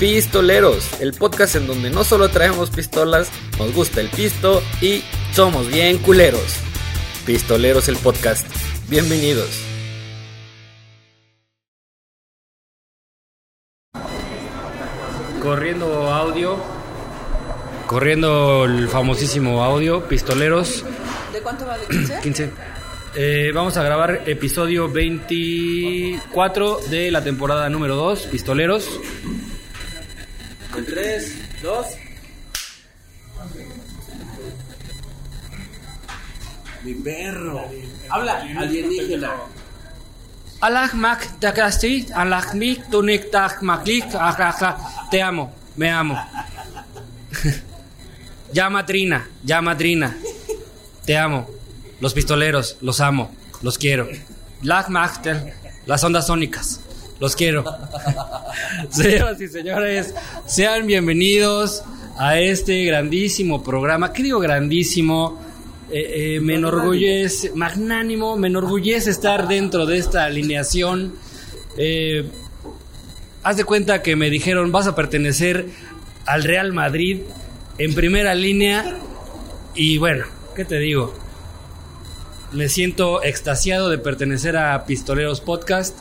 Pistoleros, el podcast en donde no solo traemos pistolas, nos gusta el pisto y somos bien culeros. Pistoleros el podcast. Bienvenidos. Corriendo audio. Corriendo el famosísimo audio, pistoleros. ¿De cuánto va? ¿De 15? 15. Eh, vamos a grabar episodio 24 de la temporada número 2, Pistoleros. En 3, 2. Mi perro. Habla, alienígena. Allah mak takasti, Allah mik tunik tak maklik, te amo, me amo. llama Trina, llama Trina, te amo. Los pistoleros, los amo, los quiero. Black Master, las ondas sónicas, los quiero. Señoras y señores, sean bienvenidos a este grandísimo programa. ¿Qué digo grandísimo? Eh, eh, me enorgullece, magnánimo, me enorgullece estar dentro de esta alineación. Eh, haz de cuenta que me dijeron, vas a pertenecer al Real Madrid en primera línea. Y bueno, ¿qué te digo? Me siento extasiado de pertenecer a Pistoleros Podcast.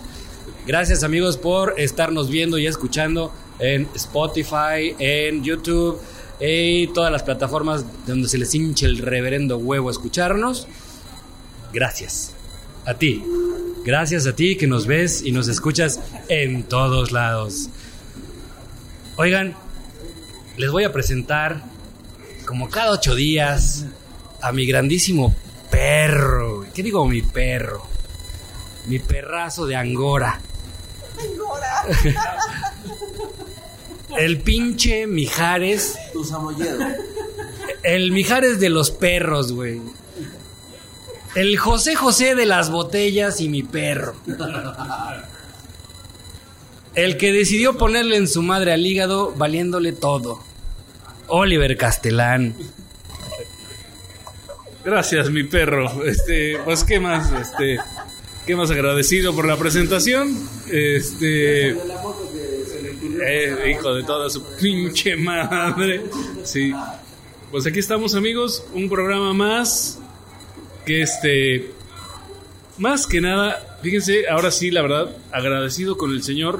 Gracias amigos por estarnos viendo y escuchando en Spotify, en YouTube y todas las plataformas donde se les hinche el reverendo huevo escucharnos. Gracias. A ti. Gracias a ti que nos ves y nos escuchas en todos lados. Oigan, les voy a presentar, como cada ocho días, a mi grandísimo perro. ¿Qué digo mi perro? Mi perrazo de Angora. El pinche Mijares. Tu samoyedo. El Mijares de los perros, güey. El José José de las botellas y mi perro. El que decidió ponerle en su madre al hígado valiéndole todo. Oliver Castelán. Gracias, mi perro. Este, pues qué más, este, qué más agradecido por la presentación. Este, eh, hijo de toda su pinche madre. Sí. Pues aquí estamos, amigos, un programa más que este más que nada, fíjense, ahora sí, la verdad, agradecido con el señor.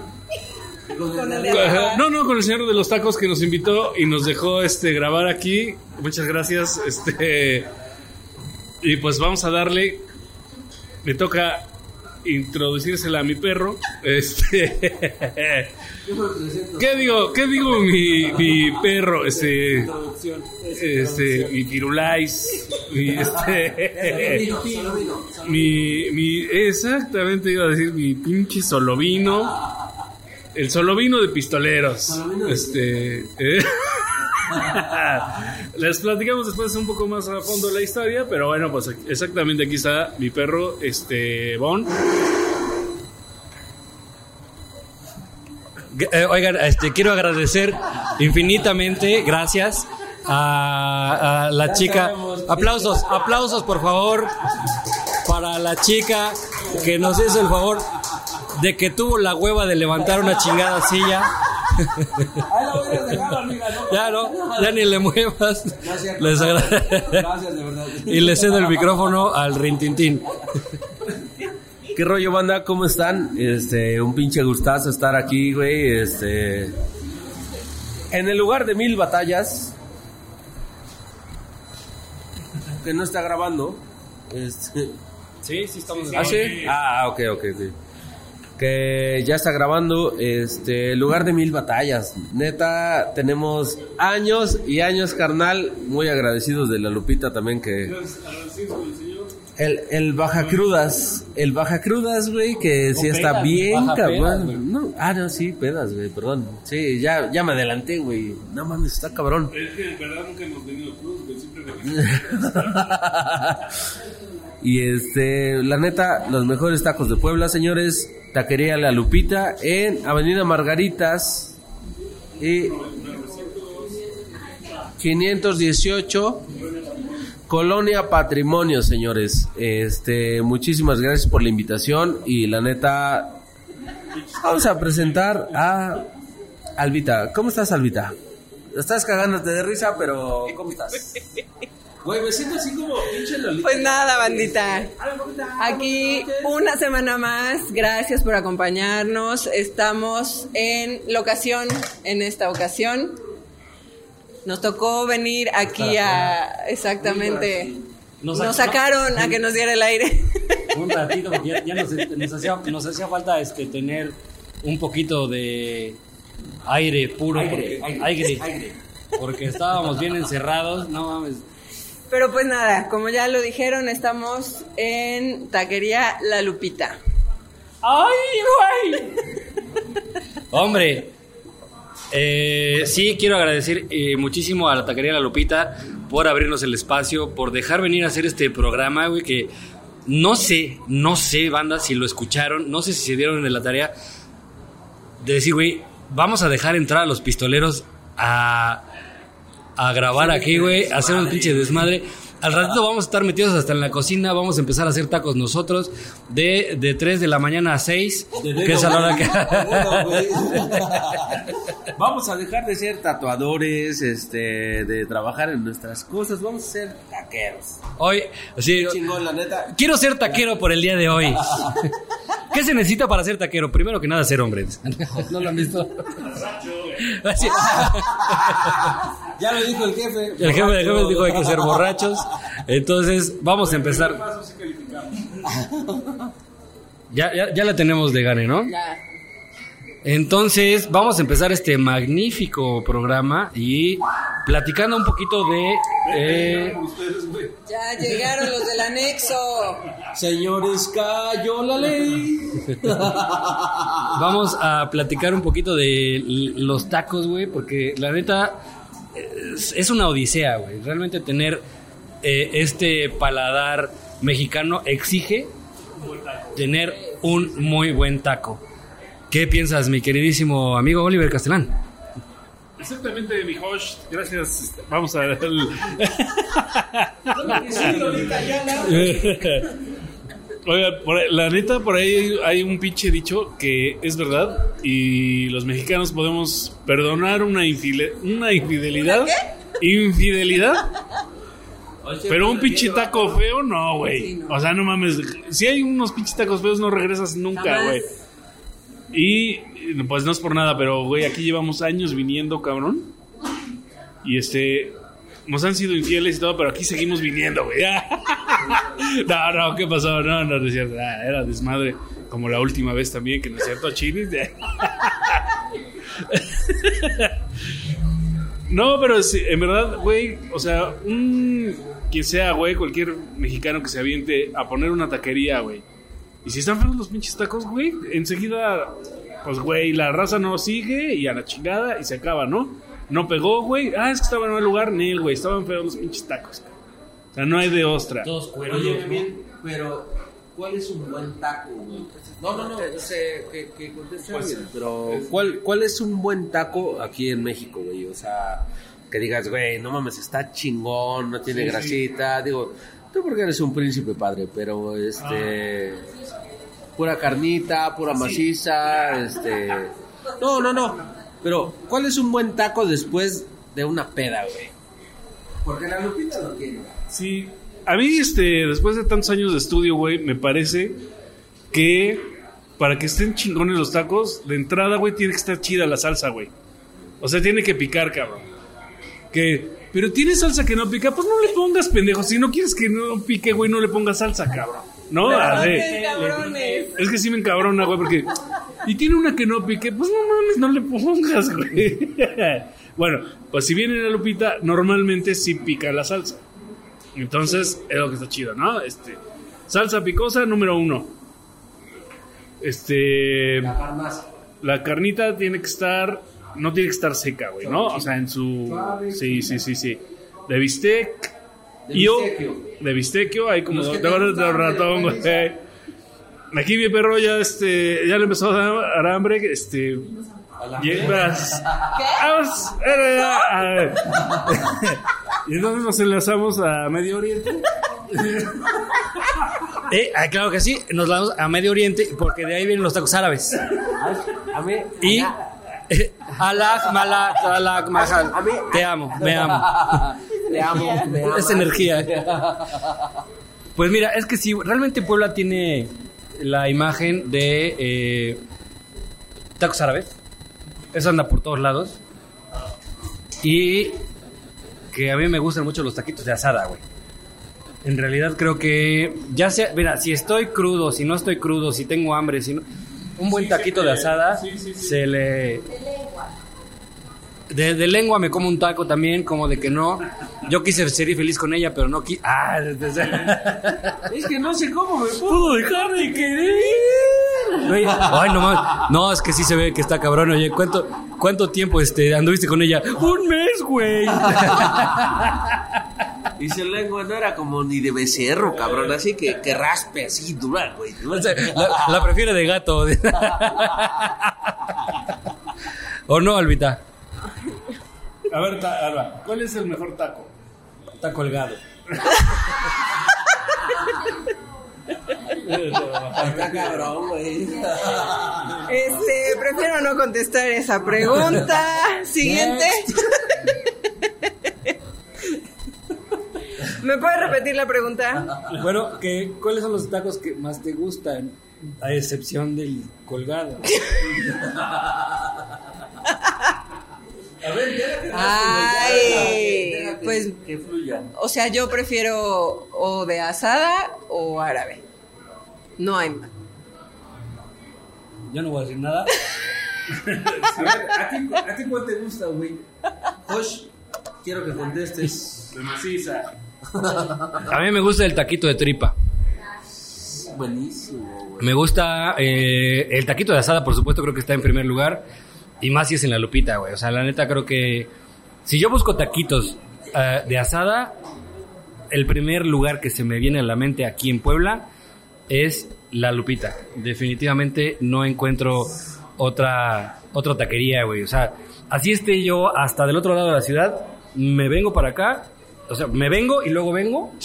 No, no, con el señor de los tacos que nos invitó y nos dejó este grabar aquí. Muchas gracias. Este y pues vamos a darle. Me toca introducírsela a mi perro. Este ¿Qué digo? ¿Qué digo mi, mi perro? Este este mi pirulais, mi este mi, mi exactamente iba a decir mi pinche solovino. El solovino de pistoleros. Este. eh. Les platicamos después un poco más a fondo la historia, pero bueno, pues exactamente aquí está mi perro, este Bon. Eh, oigan, este, quiero agradecer infinitamente, gracias a, a la chica. Aplausos, aplausos por favor para la chica que nos hizo el favor de que tuvo la hueva de levantar una chingada silla. Ya no, ya ni le muevas. Les agra- Gracias, de verdad. y le cedo el micrófono al Rintintín. ¿Qué rollo, banda? ¿Cómo están? Este, un pinche gustazo estar aquí, güey. Este. En el lugar de mil batallas. Que no está grabando. Este. Sí, sí estamos ¿Ah, sí? Ah, ok, ok, ok. Que ya está grabando, este, lugar de mil batallas. Neta, tenemos años y años, carnal. Muy agradecidos de la Lupita también que... El, el Baja Crudas, el Baja Crudas, güey, que sí está pedas, bien, cabrón. No, ah, no, sí, pedas, güey, perdón. Sí, ya, ya me adelanté, güey. No mames, está cabrón. Es que en verdad nunca hemos tenido cruz, güey, siempre y este, la neta, los mejores tacos de Puebla, señores. Taquería La Lupita en Avenida Margaritas y 518 Colonia Patrimonio, señores. Este, muchísimas gracias por la invitación y la neta vamos a presentar a Albita. ¿Cómo estás, Albita? Estás cagándote de risa, pero ¿cómo estás? Güey, me siento así como pinche Lolita. Pues nada, bandita. Aquí una semana más. Gracias por acompañarnos. Estamos en locación en esta ocasión. Nos tocó venir aquí a exactamente. Nos Nos sac- sacaron a que nos diera el aire. Un ratito, porque ya, ya nos, nos hacía, nos hacía falta este, tener un poquito de aire puro. Aire, porque, aire, aire, Porque estábamos bien encerrados, no mames. Pero pues nada, como ya lo dijeron, estamos en Taquería La Lupita. ¡Ay, güey! Hombre, eh, sí quiero agradecer eh, muchísimo a la taquería La Lupita por abrirnos el espacio, por dejar venir a hacer este programa, güey, que no sé, no sé, banda, si lo escucharon, no sé si se dieron en la tarea de decir, güey, vamos a dejar entrar a los pistoleros a, a grabar aquí, güey, a hacer un pinche desmadre. Al ratito vamos a estar metidos hasta en la cocina, vamos a empezar a hacer tacos nosotros de, de 3 de la mañana a 6, que es a la hora que... Vamos a dejar de ser tatuadores, este, de trabajar en nuestras cosas. Vamos a ser taqueros. Hoy, sí, Chingón, la neta. quiero ser taquero por el día de hoy. ¿Qué se necesita para ser taquero? Primero que nada, ser hombre. ¿No lo han visto? Así- Ya lo dijo el jefe. El jefe de jefe dijo hay que ser borrachos. Entonces, vamos a empezar. Ya, ya, ya la tenemos de gane, ¿no? Ya. Entonces, vamos a empezar este magnífico programa y platicando un poquito de... eh, Ya llegaron los del anexo. Señores, cayó la ley. vamos a platicar un poquito de los tacos, güey, porque la neta es, es una odisea, güey. Realmente tener eh, este paladar mexicano exige tener un muy buen taco. ¿Qué piensas, mi queridísimo amigo Oliver Castellán? Exactamente, mi host. Gracias. Vamos a. Oiga, por ahí- la neta, por ahí hay, un pinche dicho que es verdad y los mexicanos podemos perdonar una, infile- una infidelidad. ¿Infidelidad? Pero un pinche taco feo, no, güey. O sea, no mames. Si hay unos pinches tacos feos, no regresas nunca, güey. Y pues no es por nada, pero güey, aquí llevamos años viniendo, cabrón. Y este. Nos han sido infieles y todo, pero aquí seguimos viniendo, güey. no, no, ¿qué pasó? No, no, no. Ah, era desmadre. Como la última vez también, que no es cierto, Chini. No, pero en verdad, güey, o sea, un quien sea, güey, cualquier mexicano que se aviente a poner una taquería, güey. Y si están feos los pinches tacos, güey, enseguida, pues, güey, la raza no sigue y a la chingada y se acaba, ¿no? No pegó, güey. Ah, es que estaba en mal lugar, ni güey, estaban feos los pinches tacos. O sea, no hay de ostra. Todos Oye, bien, pero ¿cuál es un buen taco, güey? No, no, no, sé que, que conteste alguien, pero ¿cuál, ¿cuál es un buen taco aquí en México, güey? O sea, que digas, güey, no mames, está chingón, no tiene grasita, digo, tú porque eres un príncipe padre, pero este pura carnita, pura maciza, este No, no, no. Pero ¿cuál es un buen taco después de una peda, güey? Porque la Lupita lo tiene. Sí, a mí, este, después de tantos años de estudio, güey, me parece que para que estén chingones los tacos, de entrada, güey, tiene que estar chida la salsa, güey. O sea, tiene que picar, cabrón. Que, pero tiene salsa que no pica, pues no le pongas, pendejo. Si no quieres que no pique, güey, no le pongas salsa, cabrón. No, a ver. ¡Qué cabrones! Es que sí me encabrona, güey, porque. Y tiene una que no pique, pues no mames, no le pongas, güey. bueno, pues si viene la lupita, normalmente sí pica la salsa. Entonces, es lo que está chido, ¿no? Este. Salsa picosa número uno. Este. La carnita tiene que estar. No tiene que estar seca, güey, ¿no? O sea, en su. Sí, sí, sí, sí. De bistec. De y o- bistequio. De bistequio, hay como te horas de gustan, ratón, güey. Aquí mi perro ya, este, ya le empezó a dar hambre, este... Llevas... Vamos, eh, a ver. Y entonces nos enlazamos a Medio Oriente. Eh, ah, claro que sí, nos vamos a Medio Oriente porque de ahí vienen los tacos árabes. A mí, Y Alak, malak, alak, mahal. Te amo, me amo. Te amo, me amas. Es energía. Pues mira, es que sí, realmente Puebla tiene la imagen de eh, tacos árabes. Eso anda por todos lados. Y que a mí me gustan mucho los taquitos de asada, güey. En realidad creo que ya sea, mira, si estoy crudo, si no estoy crudo, si tengo hambre, si no, un buen taquito de asada se le de, de lengua me como un taco también, como de que no. Yo quise ser feliz con ella, pero no quise. Ah, Es que no sé cómo me pudo dejar de querer. Ay, no mames. No, es que sí se ve que está cabrón. Oye, ¿cuánto, cuánto tiempo este, anduviste con ella? Un mes, güey. Y su lengua no era como ni de becerro, cabrón. Así que, que raspe así, dura, güey. O sea, La, la prefiere de gato. ¿O no, Albita? A ver, ta- Alba, ¿cuál es el mejor taco? Está colgado. Está cabrón, güey. Este, prefiero no contestar esa pregunta. Siguiente. ¿Me puedes repetir la pregunta? Bueno, ¿qué, ¿cuáles son los tacos que más te gustan? A excepción del colgado. A ver, ya que Ay, pues, que fluya. o sea, yo prefiero o de asada o árabe. No hay más. Yo no voy a decir nada. A ver, ¿a ti, ¿a ti cuál te gusta, güey? Josh, quiero que contestes. De maciza. A mí me gusta el taquito de tripa. Buenísimo, güey. Me gusta eh, el taquito de asada, por supuesto, creo que está en primer lugar. Y más si es en la lupita, güey. O sea, la neta creo que si yo busco taquitos eh, de asada, el primer lugar que se me viene a la mente aquí en Puebla es la lupita. Definitivamente no encuentro otra, otra taquería, güey. O sea, así esté yo hasta del otro lado de la ciudad, me vengo para acá. O sea, me vengo y luego vengo.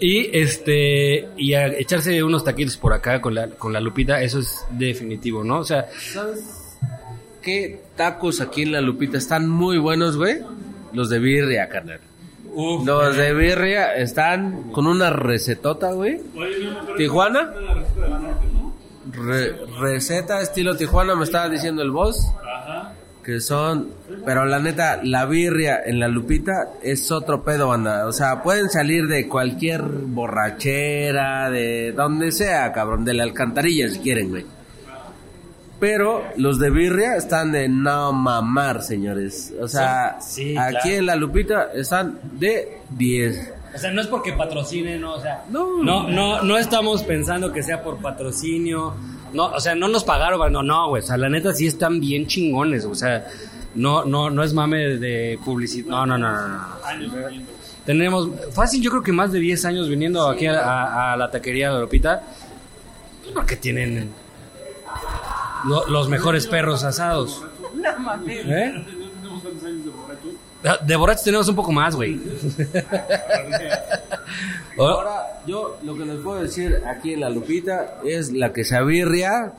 Y este y a echarse unos taquitos por acá con la, con la lupita, eso es definitivo, ¿no? O sea, ¿Sabes qué tacos aquí en La Lupita están muy buenos, güey? Los de birria, carnal. Los de birria están con una recetota, güey. ¿Tijuana? Re- receta estilo Tijuana, me estaba diciendo el boss. Que son, pero la neta, la birria en la lupita es otro pedo, banda. O sea, pueden salir de cualquier borrachera, de donde sea, cabrón, de la alcantarilla si quieren, güey. Pero los de birria están de no mamar, señores. O sea, Sí, sí, aquí claro. en la lupita están de 10. o sea, no es porque patrocinen, no, o sea, No. no, no, no estamos pensando que sea por patrocinio, no, o sea, no nos pagaron, no, no, güey, o sea, la neta sí están bien chingones, o sea, no, no, no es mame de publicidad, no, no, no, no, no. Tenemos, fácil, yo creo que más de 10 años viniendo aquí a, a- a la taquería de la Lupita, porque tienen lo- los mejores perros asados. ¿Eh? Ah, De borrachos tenemos un poco más, güey. Oh, Ahora, yo lo que les puedo decir aquí en la lupita es la quesabirria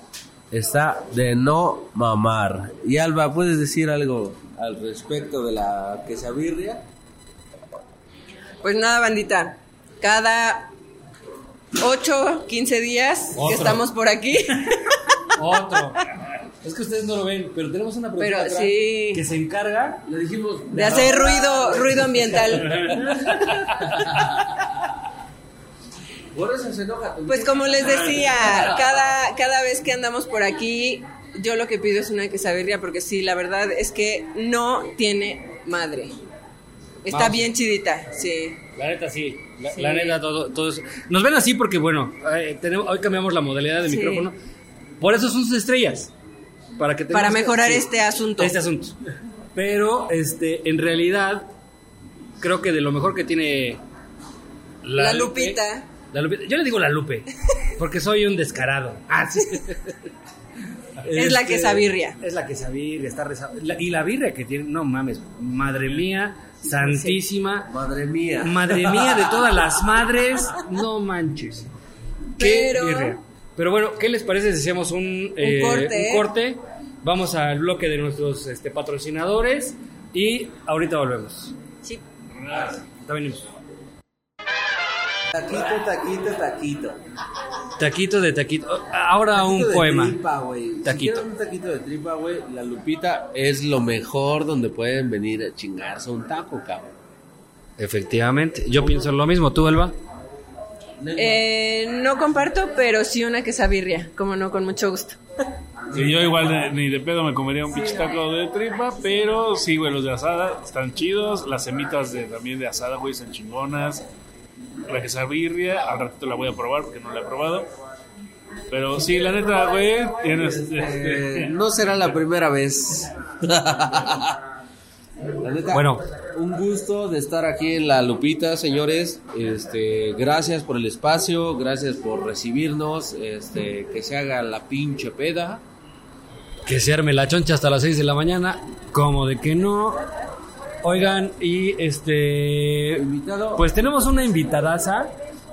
está de no mamar. Y Alba, ¿puedes decir algo al respecto de la quesabirria? Pues nada, bandita. Cada 8, 15 días Otro. que estamos por aquí. Otro. Es que ustedes no lo ven, pero tenemos una Pero productora atrás sí. que se encarga Le dijimos... De hacer ruido, ruido ambiental. Por eso se enoja Pues como les decía, cada, cada vez que andamos por aquí, yo lo que pido es una quesabirria porque sí, la verdad es que no tiene madre. Está Vamos. bien chidita, sí. La neta sí, la, Sí. la neta todo, todo eso. Nos ven así porque bueno, eh, tenemos, hoy cambiamos la modalidad de Sí. micrófono. Por eso son sus estrellas. Para que Para mejorar este asunto. Este asunto. Pero este en realidad creo que de lo mejor que tiene La Lupe- Lupita. la Lupita- Yo le digo la Lupe porque soy un descarado. Ah, sí. Es la Este, quesabirria. Es la quesabirria, está rezada. La- y la birria que tiene, no mames, madre mía, santísima. Madre mía. Madre mía de todas las madres, no manches. Qué Pero- birria. Pero bueno, ¿qué les parece si hacemos un, eh, corte. un corte Vamos al bloque de nuestros este, patrocinadores y ahorita volvemos. Sí. Ya venimos. Taquito, taquito, taquito. Taquito de taquito. Ahora un Taquito de poema. tripa, güey. Si Taquito. quieren un taquito de tripa, güey, la Lupita es lo mejor donde pueden venir a chingarse un taco, cabrón. Efectivamente. Yo pienso lo mismo. ¿Tú, Elba? Eh, no comparto, pero sí una quesabirria, como no, con mucho gusto. Sí, yo igual de- ni de pedo me comería un pinche taco de tripa, pero sí, güey, los de asada están chidos. Las semitas de, también de asada, güey, están chingonas. La quesabirria, al ratito la voy a probar porque no la he probado. Pero sí, la neta, güey, tienes... Eh, este, no será la primera vez. La neta, Bueno. Un gusto de estar aquí en La Lupita, señores. Este, gracias por el espacio, gracias por recibirnos. Este, que se haga la pinche peda. Que se arme la choncha hasta las 6 de la mañana. Como de que no. Oigan, y este. Invitado. Pues tenemos una invitadaza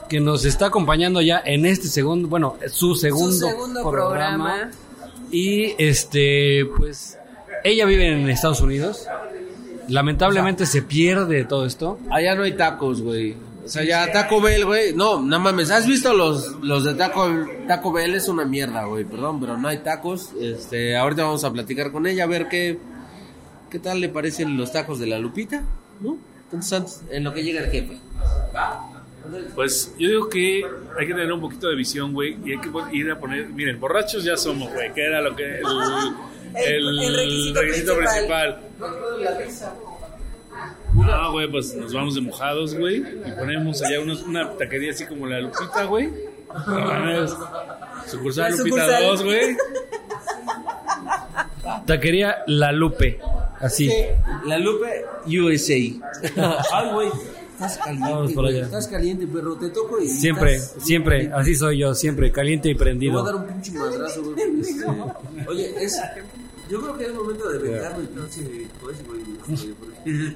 que nos está acompañando ya en este segundo, bueno, su segundo, Su segundo programa. Y este, pues, ella vive en Estados Unidos. Lamentablemente se pierde todo esto. Allá no hay tacos, güey. O sea, ya Taco Bell, güey. No, no mames. ¿Has visto los, los de Taco, Taco Bell? Es una mierda, güey. Perdón, pero no hay tacos. Este, ahorita vamos a platicar con ella a ver qué, qué tal le parecen los tacos de la Lupita, ¿no? Entonces, antes, en lo que llega el jefe. Pues yo digo que hay que tener un poquito de visión, güey, y hay que ir a poner, miren, borrachos ya somos, güey, que era lo que el, el, El requisito requisito principal. principal. No, güey, pues nos vamos de mojados, güey, y ponemos allá unos, una taquería así como la Lupita, güey. Sucursal La Lupita sucursal. 2, güey. Taquería La Lupe. Así. La Lupe USA. Ay, güey. Estás Vamos caliente, por allá. Estás caliente, perro. Te toco y. Siempre, estás- siempre, así soy yo, siempre, caliente y Te voy a prendido. dar un pinche madrazo, güey. Oye, es. Yo creo que es momento de vengarme el pinche porque-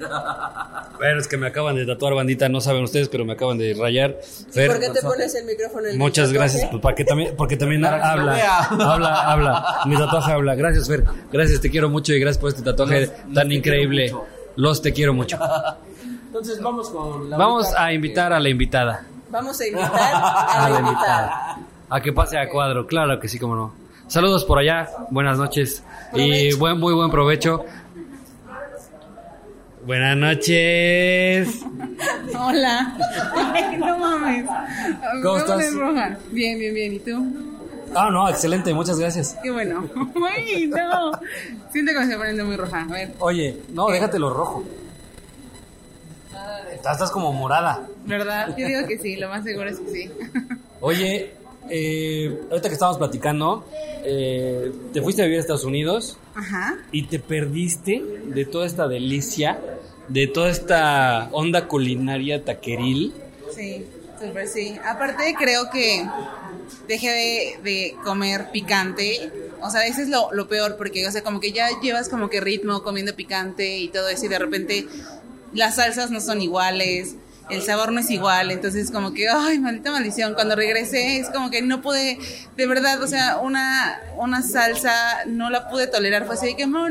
Pero es que me acaban de tatuar bandita, no saben ustedes, pero me acaban de rayar. Fer, ¿Por qué te pones el micrófono en el Muchas tatuaje? gracias, pues, para que también, porque también habla, habla, habla. Mi tatuaje habla. Gracias, Fer. Gracias, te quiero mucho y gracias por este tatuaje Los- tan increíble. Los te quiero mucho. Entonces vamos con la Vamos a invitar a la invitada. Vamos a invitar a la invitada. A que pase a cuadro, claro que sí, como no. Saludos por allá, buenas noches y buen, muy buen provecho. Buenas noches. Hola. Ay, no mames. ¿Cómo estás? roja. Bien, bien, bien. ¿Y tú? Ah, no, excelente, muchas gracias. Qué bueno. Ay, no. Siento que me estoy poniendo muy roja. A ver, Oye, no, déjatelo rojo. Estás, estás como morada. ¿verdad? Yo digo que sí, lo más seguro es que sí. Oye, eh, ahorita que estábamos platicando, eh, te fuiste a vivir a Estados Unidos Ajá. y te perdiste de toda esta delicia, de toda esta onda culinaria taqueril. Sí, súper sí. Aparte, creo que dejé de, de comer picante. O sea, ese es lo, lo peor, porque, o sea, como que ya llevas como que ritmo comiendo picante y todo eso, y de repente las salsas no son iguales, el sabor no es igual, entonces como que, ay, maldita maldición, cuando regresé es como que no pude, de verdad, o sea, una, una salsa no la pude tolerar, fue así de que, no,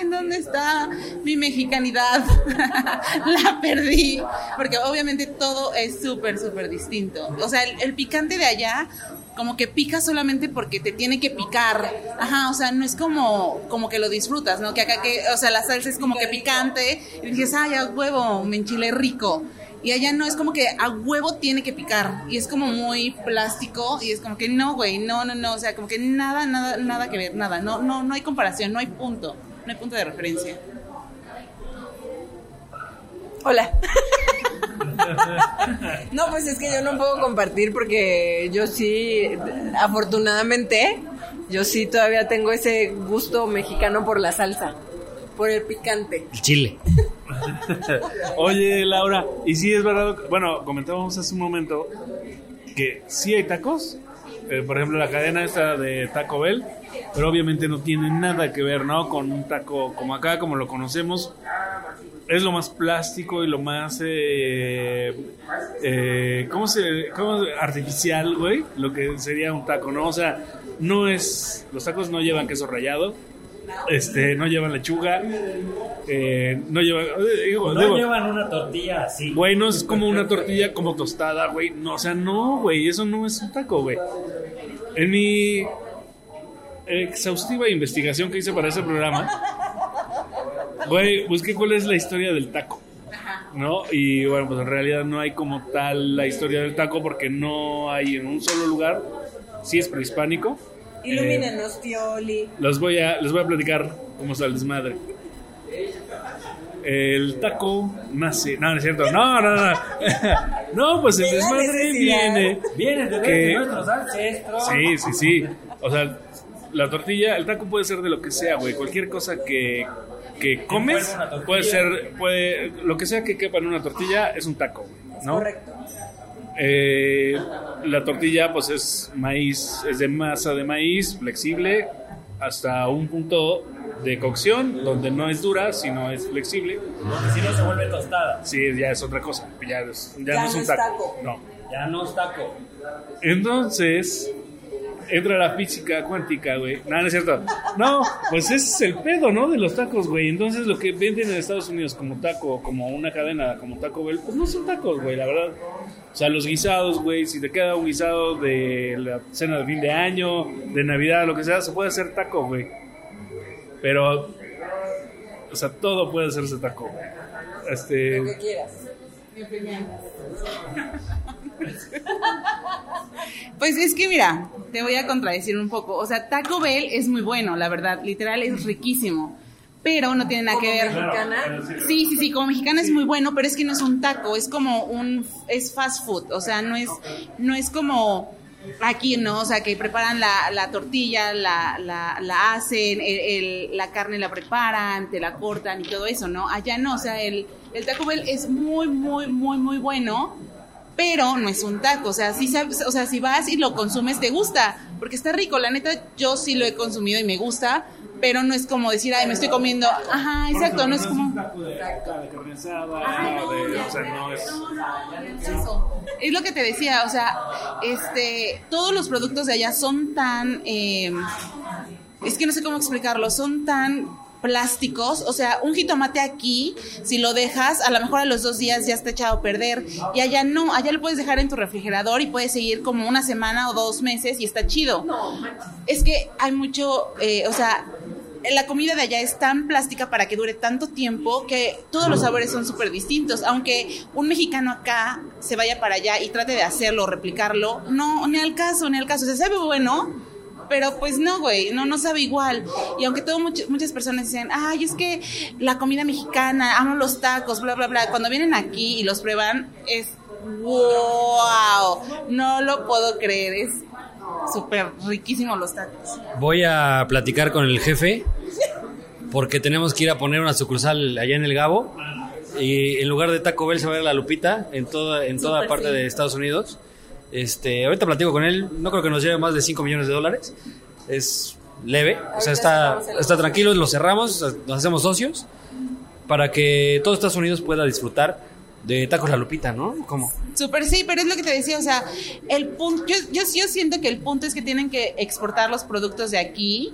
¿en dónde está mi mexicanidad? la perdí, porque obviamente todo es súper, súper distinto. O sea, el, el picante de allá como que pica solamente porque te tiene que picar. Ajá, o sea, no es como, como que lo disfrutas, ¿no? Que acá que, o sea, la salsa es como que picante y dices, ay, a huevo, me enchilé rico. Y allá no, es como que a huevo tiene que picar. Y es como muy plástico y es como que no, güey, no, no, no. O sea, como que nada, nada, nada que ver, nada. No, no, no hay comparación, no hay punto. No hay punto de referencia. Hola. no, pues es que yo no puedo compartir porque yo sí, afortunadamente, yo sí todavía tengo ese gusto mexicano por la salsa, por el picante. El chile. Oye, Laura, y si es verdad, bueno, comentábamos hace un momento que sí hay tacos, eh, por ejemplo, la cadena esta de Taco Bell, pero obviamente no tiene nada que ver, ¿no? Con un taco como acá, como lo conocemos. Es lo más plástico y lo más, eh, eh, ¿cómo se, cómo artificial, güey? Lo que sería un taco, ¿no? O sea, no es, los tacos no llevan queso rallado, este, no llevan lechuga, eh, no llevan, eh, digo, No digo, llevan una tortilla así. Güey, no es como una tortilla como tostada, güey. No, o sea, no, güey, eso no es un taco, güey. En mi exhaustiva investigación que hice para ese programa, güey, busqué cuál es la historia del taco. ¿No? Y bueno, pues en realidad no hay como tal la historia del taco porque no hay en un solo lugar. Sí es prehispánico. Ilumínenos, Tioli. Los voy a, les voy a platicar cómo está el desmadre. El taco nace. No, no es cierto. No, no, no. No, pues el desmadre viene. Vienen de, Que- nuestros ancestros. Sí, sí, sí. O sea, la tortilla, el taco puede ser de lo que sea, güey. Cualquier cosa que, que comes puede ser, puede, lo que sea que quepa en una tortilla es un taco, güey, ¿no? Correcto. Eh, la tortilla, pues es maíz, es de masa de maíz, flexible, hasta un punto de cocción, donde no es dura, sino es flexible. Porque si no se vuelve tostada. Sí, ya es otra cosa, ya, es- ya Ya no es un taco. taco. No. Ya no es taco. Entonces, entra la física cuántica, güey. No, no es cierto. No, pues ese es el pedo, ¿no? De los tacos, güey. Entonces, lo que venden en Estados Unidos como taco, como una cadena, como Taco Bell, pues no son tacos, güey, la verdad. O sea, los guisados, güey, si te queda un guisado de la cena de fin de año, de Navidad, lo que sea, se puede hacer taco, güey. Pero, o sea, todo puede hacerse taco. Este. Lo que quieras. Pues es que mira, te voy a contradecir un poco. O sea, Taco Bell es muy bueno, la verdad. Literal es riquísimo. Pero no tiene nada que ver. Mexicana. Sí, sí, sí, como mexicana es muy bueno, pero es que no es un taco, es como un es fast food, o sea, no es no es como aquí, ¿no? O sea, que preparan la, la tortilla, la, la, la hacen, el- el- la carne la preparan, te la cortan y todo eso, ¿no? Allá no, o sea, el, el Taco Bell es muy, muy, muy, muy bueno, pero no es un taco, o sea, si sabes, o sea, si vas y lo consumes te gusta, porque está rico, la neta yo sí lo he consumido y me gusta, pero no es como decir, ay, me estoy comiendo, ajá, exacto, no es como de carne asada, de- o sea, no es. Es lo que te decía, o sea, este, todos los productos de allá son tan, eh, es que no sé cómo explicarlo, son tan plásticos, o sea, un jitomate aquí, si lo dejas, a lo mejor a los dos días ya está echado a perder, y allá no, allá lo puedes dejar en tu refrigerador y puedes seguir como una semana o dos meses y está chido. Es que hay mucho, eh, o sea, la comida de allá es tan plástica para que dure tanto tiempo que todos los sabores son súper distintos. Aunque un mexicano acá se vaya para allá y trate de hacerlo, replicarlo, no, ni al caso, ni al caso. Se sabe bueno, pero pues no, güey, no, no sabe igual. Y aunque todo much- muchas personas dicen, ay, es que la comida mexicana, amo los tacos, bla, bla, bla. Cuando vienen aquí y los prueban, es wow, no lo puedo creer, es súper riquísimo los tacos. Voy a platicar con el jefe porque tenemos que ir a poner una sucursal allá en el Gabo y en lugar de Taco Bell se va a ver la Lupita en toda en toda parte de Estados Unidos. Este, ahorita platico con él, no creo que nos lleve más de 5 millones de dólares. Es leve, o sea, está está tranquilo, lo cerramos, nos hacemos socios para que todo Estados Unidos pueda disfrutar de Tacos La Lupita, ¿no? ¿Cómo? Súper sí, pero es lo que te decía, o sea, el punto, yo, yo, yo siento que el punto es que tienen que exportar los productos de aquí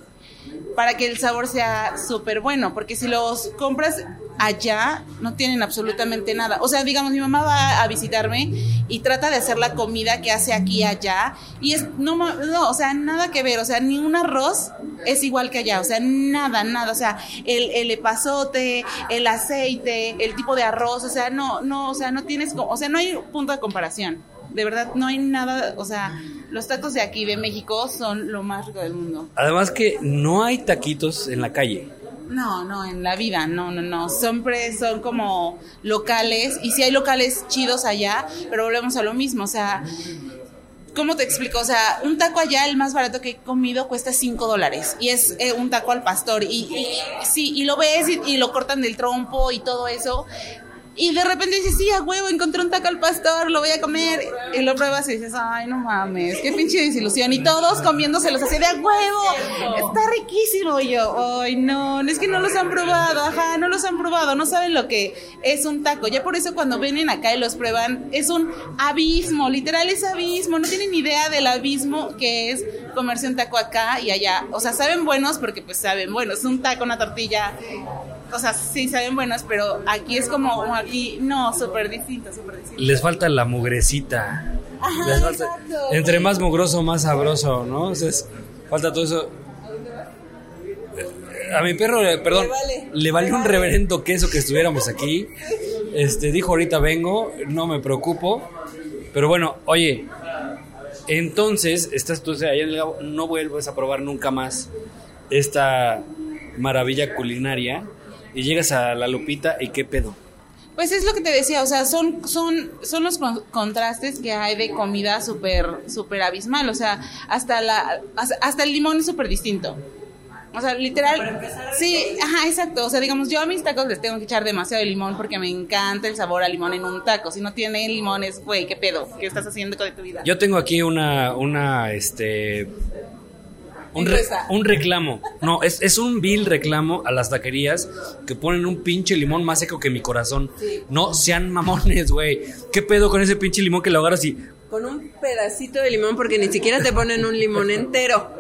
para que el sabor sea súper bueno, porque si los compras allá no tienen absolutamente nada. O sea, digamos, mi mamá va a visitarme y trata de hacer la comida que hace aquí y allá y es, no, no, o sea, nada que ver, o sea, ni un arroz es igual que allá, o sea, nada, nada, o sea, el, el epazote, el aceite, el tipo de arroz, o sea, no, no, o sea, no tienes, o sea, no hay punto de comparación. De verdad, no hay nada, o sea, los tacos de aquí, de México, son lo más rico del mundo. Además que no hay taquitos en la calle. No, no, en la vida, no, no, no. Siempre son como locales, y sí hay locales chidos allá, pero volvemos a lo mismo, o sea, ¿cómo te explico? O sea, un taco allá, el más barato que he comido, cuesta 5 dólares, y es eh, un taco al pastor, y, y- sí, y lo ves y, y lo cortan del trompo y todo eso. Y de repente dices, sí, a huevo, encontré un taco al pastor, lo voy a comer. Y lo pruebas y dices, ay, no mames, qué pinche desilusión. Y todos comiéndoselos así de a huevo, está riquísimo. Y yo, ay, no, es que no los han probado, ajá, no los han probado, no saben lo que es un taco. Ya por eso cuando vienen acá y los prueban, es un abismo, literal es abismo. No tienen idea del abismo que es comerse un taco acá y allá. O sea, saben buenos porque pues saben buenos. Un taco, una tortilla o sea, sí saben buenos, pero aquí es como aquí, no, súper distinto, súper distinto. Les falta la mugrecita. Ajá, Les falta- exacto. entre más mugroso, más sabroso, ¿no? Entonces, falta todo eso. A mi perro, eh, perdón, Le vale, le valió un reverendo queso que estuviéramos aquí. Este, dijo ahorita vengo, no me preocupo. Pero bueno, oye, entonces, estás tú el Gabo, no vuelves a probar nunca más esta maravilla culinaria y llegas a la Lupita y qué pedo. Pues es lo que te decía, o sea, son, son, son los con- contrastes que hay de comida súper, súper abismal, o sea, hasta la, hasta, hasta el limón es súper distinto. O sea, literal, sí, ajá, exacto. O sea, digamos, yo a mis tacos les tengo que echar demasiado de limón porque me encanta el sabor a limón en un taco. Si no tiene limón es, güey, ¿qué pedo? ¿Qué estás haciendo con tu vida? Yo tengo aquí una, una, este, un, re- Encuesta. un reclamo. No, es, es un vil reclamo a las taquerías que ponen un pinche limón más seco que mi corazón. No sean mamones, güey. ¿Qué pedo con ese pinche limón que lo agarras y... Con un pedacito de limón, porque ni siquiera te ponen un limón entero.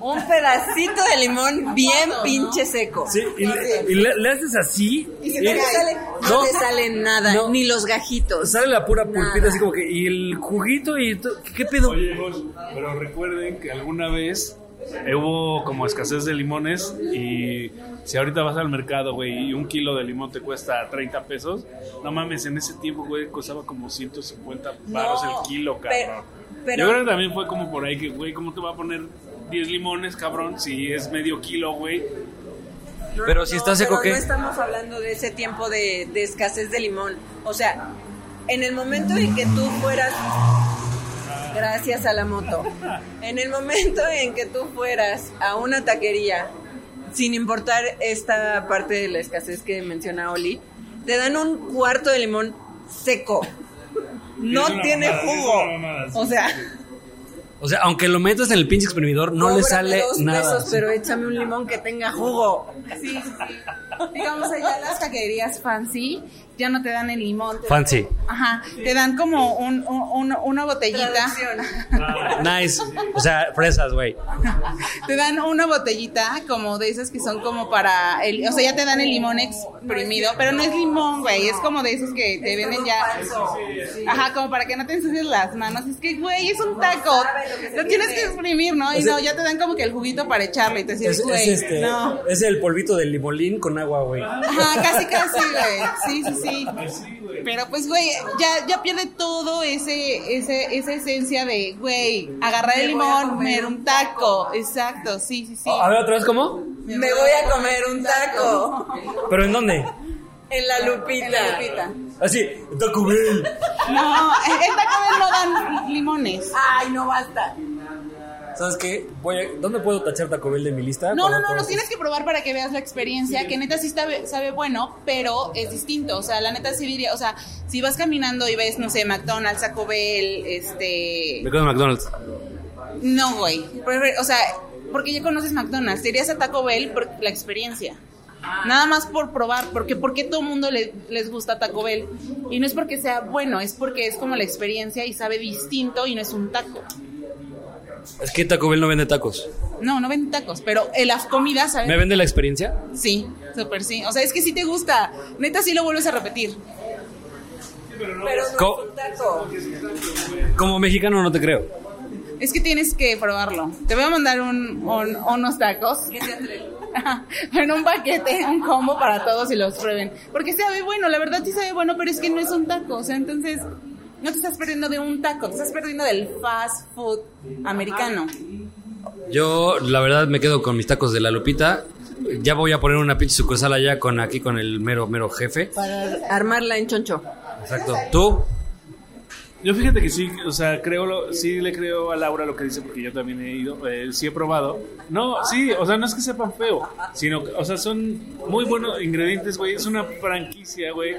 Un pedacito de limón bien pinche seco. Sí, y, le, y le- le haces así... Y se y- te sale, no, no, te sale nada, no. ni los gajitos. Sale la pura pulpita Nada. así como que... Y el juguito y... to- ¿Qué pedo? Oye, Gos, pero recuerden que alguna vez hubo como escasez de limones y si ahorita vas al mercado, güey, y un kilo de limón te cuesta 30 pesos, no mames, en ese tiempo, güey, costaba como 150 baros No, el kilo, cabrón. pero- Yo creo que también fue como por ahí que, güey, ¿cómo te va a poner 10 limones, cabrón, si es medio kilo, güey? No, Pero si está seco, pero ¿qué? No estamos hablando de ese tiempo de, de escasez de limón. O sea, en el momento en que tú fueras. Gracias a la moto. En el momento en que tú fueras a una taquería, sin importar esta parte de la escasez que menciona Oli, te dan un cuarto de limón seco. No tiene mamada, jugo. O sea, O sea, aunque lo metas en el pinche exprimidor, no le sale dos nada. pesos, pero échame un limón que tenga jugo. Sí, sí. Digamos, allá las taquerías fancy ya no te dan el limón. te- Fancy. Ajá, te dan como un, un- un- una botellita. Nice. O sea, fresas, güey. Te dan una botellita como de esas que son como para el, o sea, ya te dan el limón exprimido, pero no es limón, güey, es como de esos que te venden ya. Ajá, como para que no te ensucies las manos. Es que, güey, es un taco. Lo tienes que exprimir, ¿no? Y no, ya te dan como que el juguito para echarle y te Es, dices, es güey, este, no. es el polvito del limolín con agua, güey. Ajá, casi, casi, güey. Sí, sí, sí. Pero pues, güey, ya, ya pierde todo ese, ese, esa esencia de, güey, agarrar el limón, comer un taco. Exacto, sí, sí, sí. A ver, otra vez, ¿cómo? Me voy a comer un taco. ¿Pero en dónde? En la lupita. En la lupita. Así, Taco Bell. No, en Taco Bell no dan limones. Ay, no basta. ¿Sabes qué? Voy a- ¿Dónde puedo tachar Taco Bell de mi lista? No, no, no, todos- lo tienes que probar para que veas la experiencia, que neta sí sabe, sabe bueno, pero es distinto. O sea, la neta sí diría, o sea, si vas caminando y ves, no sé, McDonald's, Taco Bell, este... Me quedo en McDonald's. No, güey. Prefer- O sea, porque ya conoces McDonald's, te irías a Taco Bell por la experiencia. Nada más por probar, porque porque todo el mundo le- les gusta Taco Bell. Y no es porque sea bueno, es porque es como la experiencia y sabe distinto y no es un taco. Es que Taco Bell no vende tacos. No, no venden tacos, pero en la comida sabe. ¿Me vende la experiencia? Sí, súper sí. O sea, es que sí te gusta. Neta sí lo vuelves a repetir. Pero no es Co- un taco. Como mexicano no te creo. Es que tienes que probarlo. Te voy a mandar un, un- unos tacos. en un paquete, un combo para todos y los prueben. Porque sabe bueno, la verdad sí sabe bueno, pero es que no es un taco. O sea, entonces no te estás perdiendo de un taco, te estás perdiendo del fast food americano. Yo, la verdad, me quedo con mis tacos de la Lupita. Ya voy a poner una pinche sucursal allá con aquí con el mero, mero jefe. Para armarla en choncho. Exacto. ¿Tú? Yo fíjate que sí, o sea, creo lo, sí le creo a Laura lo que dice porque yo también he ido, eh, sí he probado. No, sí, o sea, no es que sepan feo, sino, o sea, son muy buenos ingredientes, güey. Es una franquicia, güey,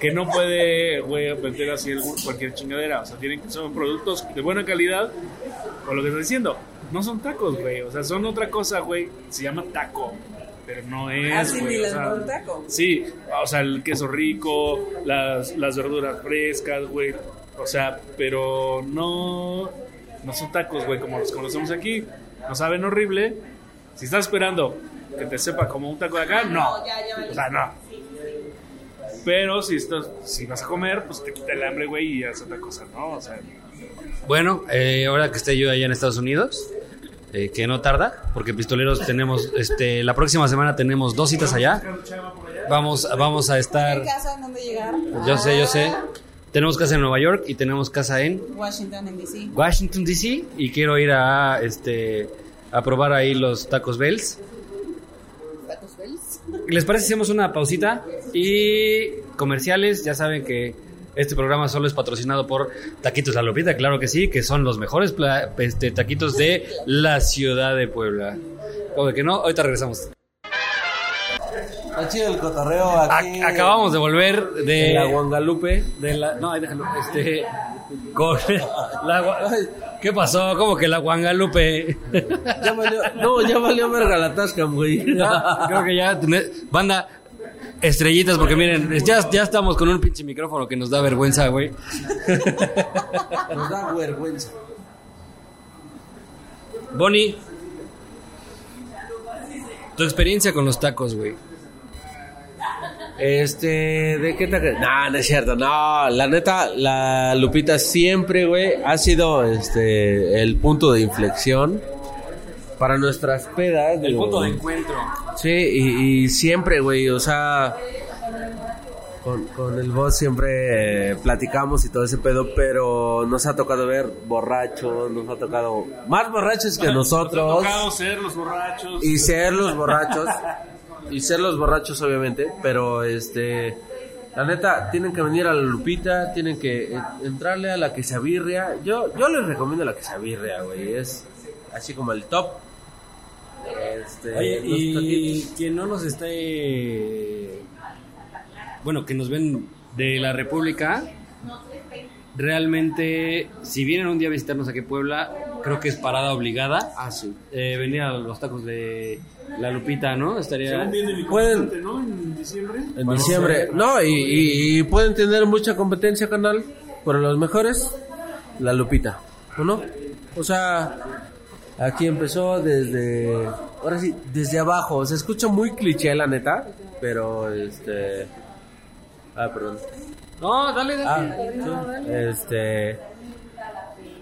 que no puede, güey, vender así el- cualquier chingadera. O sea, tienen son productos de buena calidad, o lo que estoy diciendo. No son tacos, güey, o sea, son otra cosa, güey. Se llama taco, pero no es, Así güey. ni o sea, por taco. Sí, o sea, el queso rico, las, las verduras frescas, güey. O sea, pero no, no son tacos, güey, como los conocemos aquí. No saben horrible. Si estás esperando que te sepa como un taco de acá, no. O sea, no. Pero si, estás, si vas a comer, pues te quita el hambre, güey, y es otra cosa, ¿no? O sea, Bueno, eh, ahora que esté yo allá en Estados Unidos, eh, que no tarda, porque pistoleros tenemos, este, la próxima semana tenemos dos citas allá. Vamos, vamos a estar, casa en donde llegar? yo sé, yo sé. Tenemos casa en Nueva York y tenemos casa en Washington, en DC. Washington DC y quiero ir a, este, a probar ahí los tacos Bells. Tacos Bells. ¿Les parece si hacemos una pausita? Y comerciales, ya saben que este programa solo es patrocinado por Taquitos La Lupita, claro que sí, que son los mejores este, taquitos de la ciudad de Puebla. Como que no, ahorita regresamos. Está chido el cotorreo aquí. Ac- acabamos de volver de... en la Guangalupe. de la, no, ahí déjalo, este... con la ¿Qué pasó? Como que la Guangalupe... Ya valió, no, ya valió verga la Tascam, güey. Creo que ya, banda, estrellitas, porque miren, ya, ya estamos con un pinche micrófono que nos da vergüenza, güey. Nos da vergüenza. Bonnie, tu experiencia con los tacos, güey. Este, ¿de qué te No, no es cierto, no, la neta, la Lupita siempre, güey, ha sido, este, el punto de inflexión para nuestras pedas. digo, encuentro. Sí, y, y siempre, güey, o sea, con, con el boss siempre eh, platicamos y todo ese pedo, pero nos ha tocado ver borrachos, nos ha tocado más borrachos que nos ha nosotros tocado ser los borrachos. y ser los borrachos y ser los borrachos obviamente pero este la neta tienen que venir a la Lupita tienen que eh, entrarle a la quesabirria yo yo les recomiendo la quesabirria güey es así como el top este Oye, y quien no nos esté. Bueno, que nos ven de la República. Realmente, si vienen un día a visitarnos aquí a Puebla, creo que es parada obligada. ah sí Eh, venir a los tacos de la Lupita, ¿no? Estaría. Pueden- ¿no? En diciembre. en diciembre no y, y- y pueden tener mucha competencia canal pero los mejores la Lupita ¿o no? o sea aquí empezó desde ahora sí desde abajo se escucha muy cliché la neta pero este ah perdón No, dale, dale. Ah, sí. Este.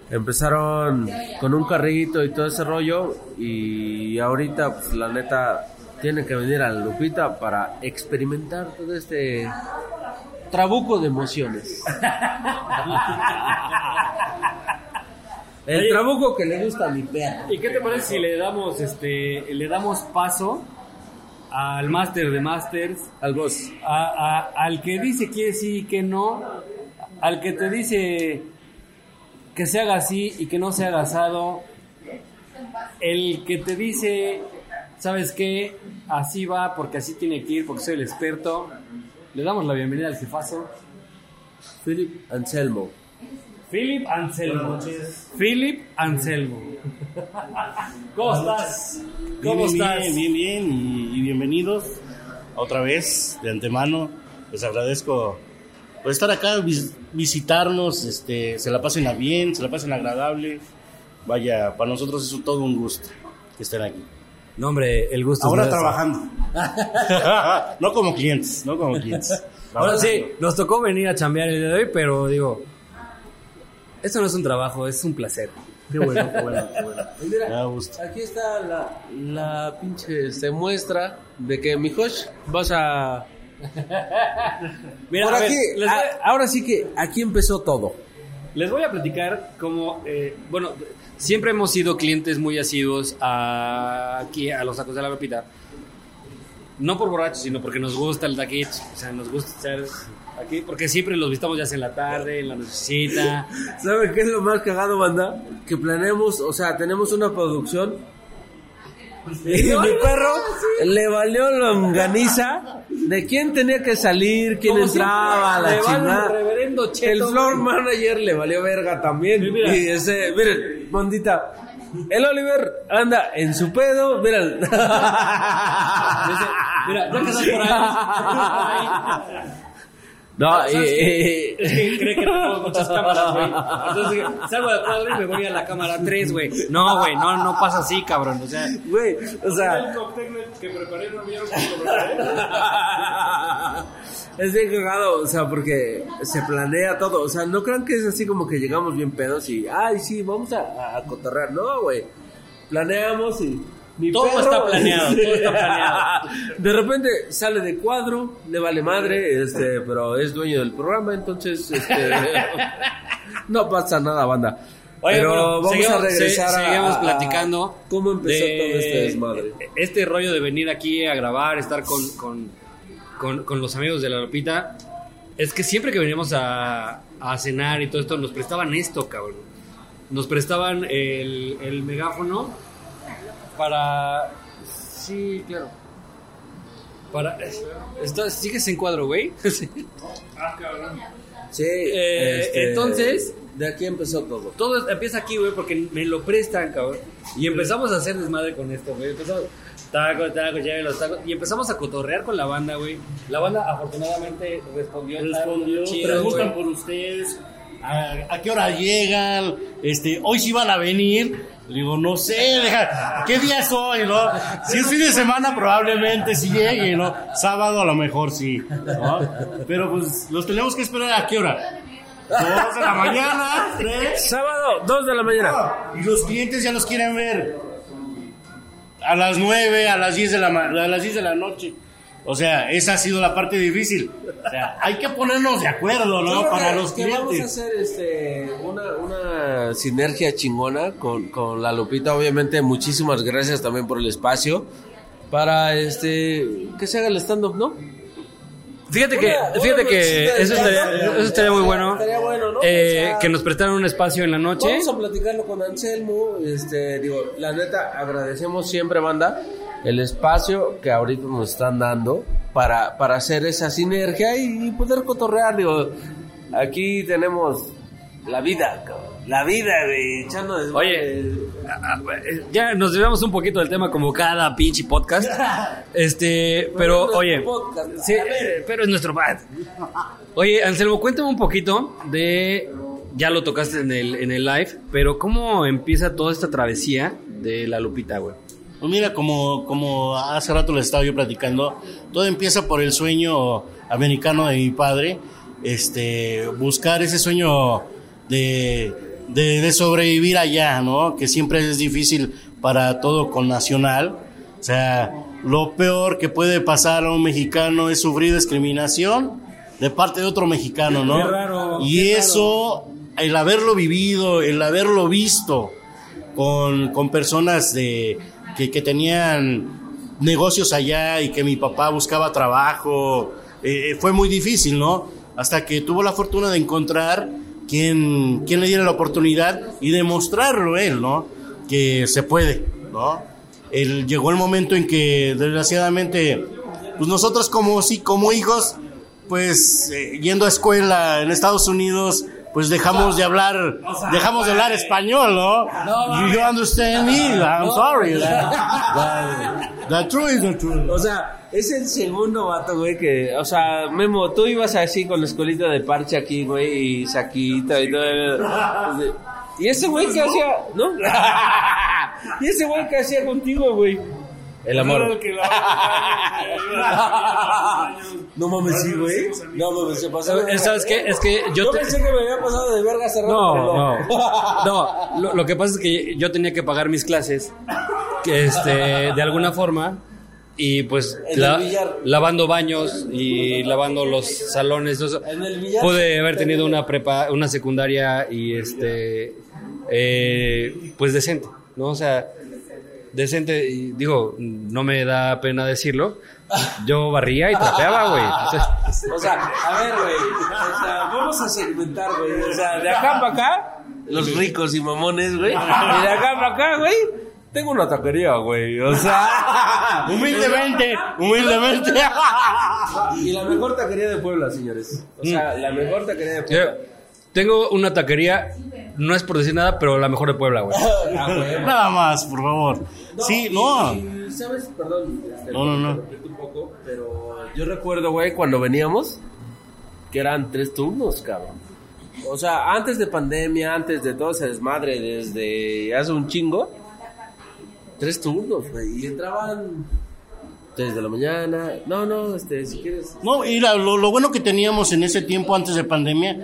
Empezaron con un carrito y todo ese rollo. Y ahorita, pues la neta, tienen que venir a la Lupita para experimentar todo este trabuco de emociones. El Oye. trabuco que le gusta a mi perro. ¿Y qué te parece si le damos este le damos paso al máster de masters, Al boss. a- a- al que dice que sí y que no, al que te dice que se haga así y que no se haga asado, el que te dice, ¿sabes qué? Así va porque así tiene que ir porque soy el experto. Le damos la bienvenida al jefazo. Philip Anselmo. Philip Anselmo. Philip Anselmo. ¿Cómo estás? ¿Cómo bien, estás? Bien, bien, bien, y, y bienvenidos otra vez de antemano. Les agradezco por estar acá, vis- visitarnos, este, se la pasen a bien, se la pasen agradable. Vaya, para nosotros es todo un gusto que estén aquí. No, hombre, el gusto Ahora es trabajando. no como clientes, no como clientes. Ahora sí, nos tocó venir a chambear el día de hoy, pero digo, esto no es un trabajo, es un placer. Qué bueno, qué bueno, qué bueno. Y mira, Me da gusto. Aquí está la, la pinche este, muestra de que, mi coach, vas a Mira, Por a ver, aquí, les, voy, a- ahora sí que aquí empezó todo. les voy a platicar cómo, eh, bueno, siempre hemos sido clientes muy asiduos a, aquí a los tacos de la Pepita. No por borrachos, sino porque nos gusta el taquito. O sea, nos gusta ser Aquí, porque siempre los visitamos ya sea en la tarde, en la nochecita. ¿Sabe qué es lo más cagado, banda? Que planeamos, o sea, tenemos una producción. Y mi perro le valió longaniza de quién tenía que salir, quién Como entraba, la chingada. el reverendo El floor manager le valió verga también. Sí, mira. Y ese, miren, bandita. El Oliver anda en su pedo, miren. Mira, ya que estás por ahí. No, y, ¿Sabes y- Es que cree que tenemos muchas cámaras, güey. Entonces salgo de cuadro y me voy a la cámara 3, güey. No, güey, no, no pasa así, cabrón. O sea, güey, o sea, que preparé no vieron es bien cagado, o sea, porque se planea todo, o sea, no crean que es así como que llegamos bien pedos y, ay, sí, vamos a, a cotorrear, no, güey, planeamos y... mi Todo está planeado, todo está planeado. De repente sale de cuadro, le vale madre, este, pero es dueño del programa, entonces, este, no pasa nada, banda. Oye, pero bueno, vamos seguimos- a regresar se- a- seguimos platicando cómo empezó de todo este desmadre. Este rollo de venir aquí a grabar, estar con, con, con, con los amigos de la Lopita, es que siempre que veníamos a, a cenar y todo esto, nos prestaban esto, cabrón. Nos prestaban el, el megáfono para... Sí, claro. Para... Esto, ¿Sigues en cuadro, güey? Sí. Sí, Eh, este, entonces- de aquí empezó todo. Todo empieza aquí, güey, porque me lo prestan, cabrón. Y empezamos a hacer desmadre con esto, güey. Empezamos, tacos, tacos, lleven los tacos. Y empezamos a cotorrear con la banda, güey. La banda afortunadamente respondió. Respondió, chido, preguntan por ustedes, a, a qué hora llegan, este, hoy sí van a venir. Digo, no sé, deja, ¿qué día es hoy, no? Si es fin de semana, probablemente sí llegue, ¿no? Sábado a lo mejor sí, ¿no? Pero pues los tenemos que esperar a qué hora. Dos de la mañana, tres. Sábado, 2 de la mañana. Y los clientes ya los quieren ver a las 9, a las 10 de la, ma- a las 10 de la noche. O sea, esa ha sido la parte difícil. O sea, hay que ponernos de acuerdo, ¿no? Para los que Vamos a clientes. hacer este, una, una sinergia chingona con, con la Lupita. Obviamente, muchísimas gracias también por el espacio. Para este que se haga el stand-up, ¿no? Fíjate que, Una- fíjate una que eso estaría, stand-up, eso estaría muy bueno. Estaría bueno, ¿no? Eh, O sea, que nos prestaran un espacio en la noche. Vamos a platicarlo con Anselmo. Este, digo, la neta, agradecemos siempre, banda, el espacio que ahorita nos están dando para, para hacer esa sinergia y, y poder cotorrear. Digo, aquí tenemos la vida, cabrón, la vida, güey, echando desmadre. Oye, ya nos desviamos un poquito del tema como cada pinche podcast. Este, pero oye, podcast. sí, pero es nuestro pad. Oye, Anselmo, cuéntame un poquito de ya lo tocaste en el en el live, pero cómo empieza toda esta travesía de la Lupita, güey. Pues mira, como, como hace rato les estaba yo platicando, todo empieza por el sueño americano de mi padre, este, buscar ese sueño de, de, de sobrevivir allá, ¿no? Que siempre es difícil para todo con nacional. O sea, lo peor que puede pasar a un mexicano es sufrir discriminación de parte de otro mexicano, ¿no? Qué raro, y qué eso, el haberlo vivido, el haberlo visto, con, con personas de, que, que tenían negocios allá y que mi papá buscaba trabajo. eh, fue muy difícil, ¿no? Hasta que tuvo la fortuna de encontrar quien, quien le diera la oportunidad y demostrarlo él, ¿no? Que se puede, ¿no? Él, llegó el momento en que, desgraciadamente, pues nosotros como, sí, como hijos, pues eh, yendo a escuela en Estados Unidos, pues dejamos de hablar, dejamos de hablar español, ¿no? you don't understand me, I'm sorry. That, the truth is the truth. O sea, es el segundo vato, güey, que, o sea, Memo, tú ibas así con la escuelita de parche aquí, güey, y saquita y todo. Y ese güey que hacía, ¿no? y ese güey que hacía contigo, güey. El amor. No mames, sí, güey. No mames, se pasó. ¿Sabes qué? Es que yo Yo te- pensé que me había pasado de verga hace rato, No, no. No, lo, lo que pasa es que yo tenía que pagar mis clases que este, de alguna forma y pues la- lavando baños y lavando los salones. eso. En el billar Pude haber tenido una prepa, una secundaria y este, eh, pues decente, ¿no? O sea, decente, y digo, no me da pena decirlo. Yo barría y trapeaba, güey. Entonces, O sea, a ver, güey. O sea, vamos a segmentar, güey. O sea, de acá para acá, los ricos y mamones, güey. Y de acá para acá, güey, tengo una taquería, güey. O sea, Humildemente, humildemente. y la mejor taquería de Puebla, señores. O sea, la mejor taquería de Puebla. tengo una taquería, no es por decir nada, pero la mejor de Puebla, güey. Ah, güey. Nada más, por favor. Sí, no. y, ¿Sabes? Perdón. este, No, no, no. un poco, pero yo recuerdo, güey, cuando veníamos, que eran tres turnos, cabrón. O sea, antes de pandemia, antes de todo ese desmadre, desde hace un chingo, tres turnos, güey. Y entraban tres de la mañana. No, no, este, si quieres. No, y lo, lo bueno que teníamos en ese tiempo antes de pandemia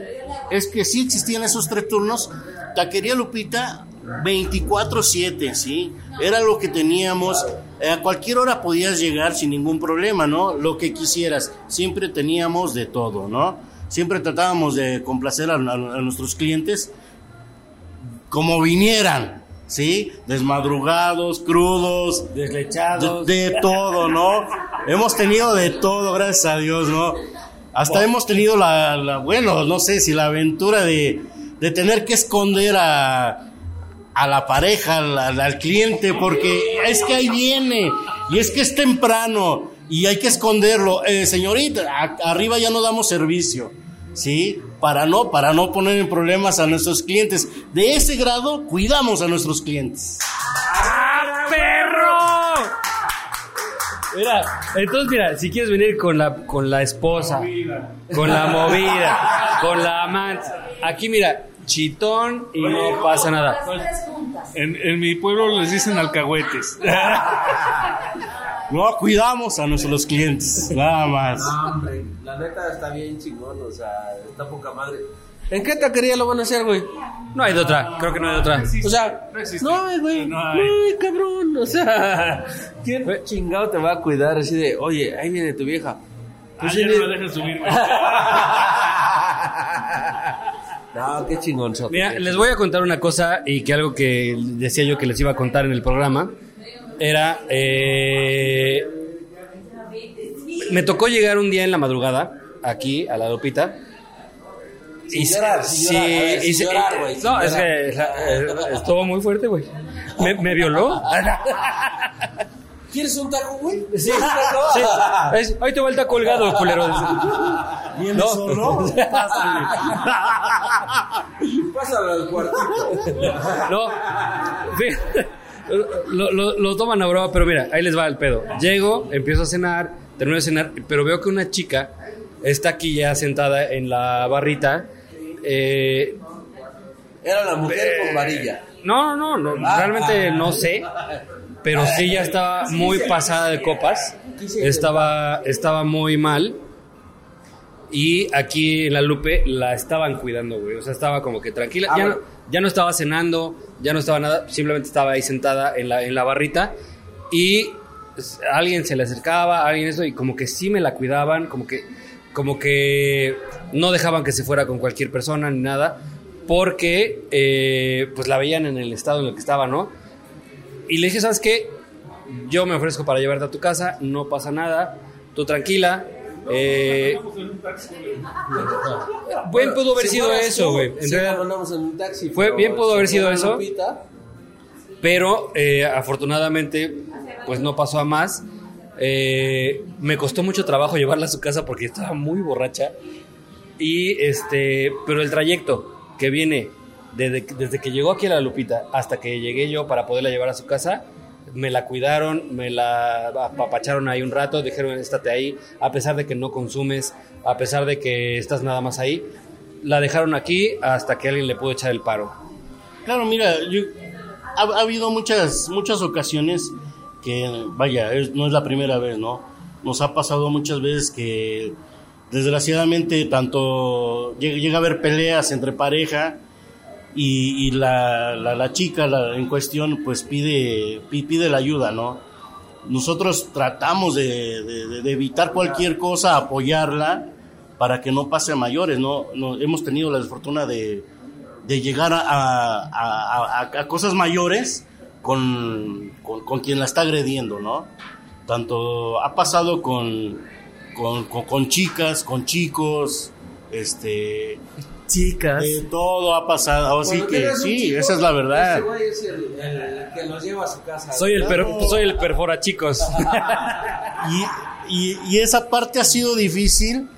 es que sí existían esos tres turnos. Taquería Lupita 24/7, ¿sí? Era lo que teníamos. Eh, A cualquier hora podías llegar sin ningún problema, ¿no? Lo que quisieras. Siempre teníamos de todo, ¿no? Siempre tratábamos de complacer a- a nuestros clientes como vinieran, ¿sí? Desmadrugados, crudos, Deslechados. de, de todo, ¿no? hemos tenido de todo, gracias a Dios, ¿no? Hasta hemos tenido la, la- bueno, no sé si la aventura de, de tener que esconder a, a la pareja, al, al- al cliente, porque es que ahí viene, y es que es temprano, y hay que esconderlo. Eh, señorita, a- arriba ya no damos servicio, ¿sí? Para no, para no poner en problemas a nuestros clientes. De ese grado, cuidamos a nuestros clientes. ¡Perro! Mira, entonces mira, si quieres venir con la con la esposa, con la movida, con la amante, aquí mira, chitón y no pasa nada. En, en mi pueblo les dicen alcahuetes. No, cuidamos a nuestros clientes, nada más. hombre, la neta está bien chingón, o sea, está poca madre. ¿En qué taquería lo van a hacer, güey? No hay de otra, creo que no hay de otra. O sea, No existe. no hay, güey. No No hay. cabrón. O sea, ¿quién chingado te va a cuidar así de, oye, ahí viene tu vieja? Ah, sí, ya no lo dejan subir, güey. no, qué chingón. Mira, les voy a contar una cosa y que algo que decía yo que les iba a contar en el programa era eh, me tocó llegar un día en la madrugada aquí a la Lupita Sin llorar, sin llorar, ver, y sin llorar, güey, sin no es llorar. que eh, estuvo muy fuerte güey me, me violó ¿Quieres un taco, güey? Sí, sí. Es, ahí te va el taco colgado, culero. ¿Viene No. solo? Pásalo al cuartito. No. Lo, lo- lo toman a broma, pero mira, ahí les va el pedo. Llego, empiezo a cenar, termino de cenar, pero veo que una chica está aquí ya sentada en la barrita. eh, Era la mujer con varilla. no, no, no, no, realmente no sé. Pero sí ya estaba muy pasada de copas. Estaba, estaba muy mal. Y aquí en la Lupe la estaban cuidando, güey. O sea, estaba como que tranquila. Ah, ya, no, bueno. Ya no estaba cenando, ya no estaba nada. Simplemente estaba ahí sentada en la, en la barrita. Y pues, alguien se le acercaba, alguien eso, y como que sí me la cuidaban, como que, como que no dejaban que se fuera con cualquier persona ni nada. Porque eh, pues la veían en el estado en el que estaba, ¿no? Y le dije, ¿sabes qué? Yo me ofrezco para llevarte a tu casa, no pasa nada, tú tranquila. Eh, bien pudo haber Si sido eso, güey. Fue- pero bien pudo haber sido eso. Pero eh, afortunadamente, pues no pasó a más. Eh, me costó mucho trabajo llevarla a su casa porque estaba muy borracha. Y este, pero el trayecto que viene desde, desde que llegó aquí a la Lupita hasta que llegué yo para poderla llevar a su casa, me la cuidaron, me la apapacharon ahí un rato, dijeron, estate ahí, a pesar de que no consumes, a pesar de que estás nada más ahí, la dejaron aquí hasta que alguien le pudo echar el paro. Claro, mira, yo- ha, ha habido muchas, muchas ocasiones que, vaya, no es la primera vez, ¿no? Nos ha pasado muchas veces que, desgraciadamente, tanto llega a haber peleas entre pareja y, y la, la, la chica la- en cuestión, pues pide, pi- pide la ayuda, ¿no? Nosotros tratamos de, de- de evitar cualquier cosa, apoyarla para que no pase a mayores, ¿no? no hemos tenido la desfortuna de, de llegar a, a- a- a- cosas mayores con, con, con quien la está agrediendo, ¿no? Tanto ha pasado con, con- con chicas, con chicos, este, Chicas. de todo ha pasado, así que sí, esa es la verdad. Ese güey es el, el que los lleva a su casa. Soy el, per- soy el perfora, chicos. Y, y, y esa parte ha sido difícil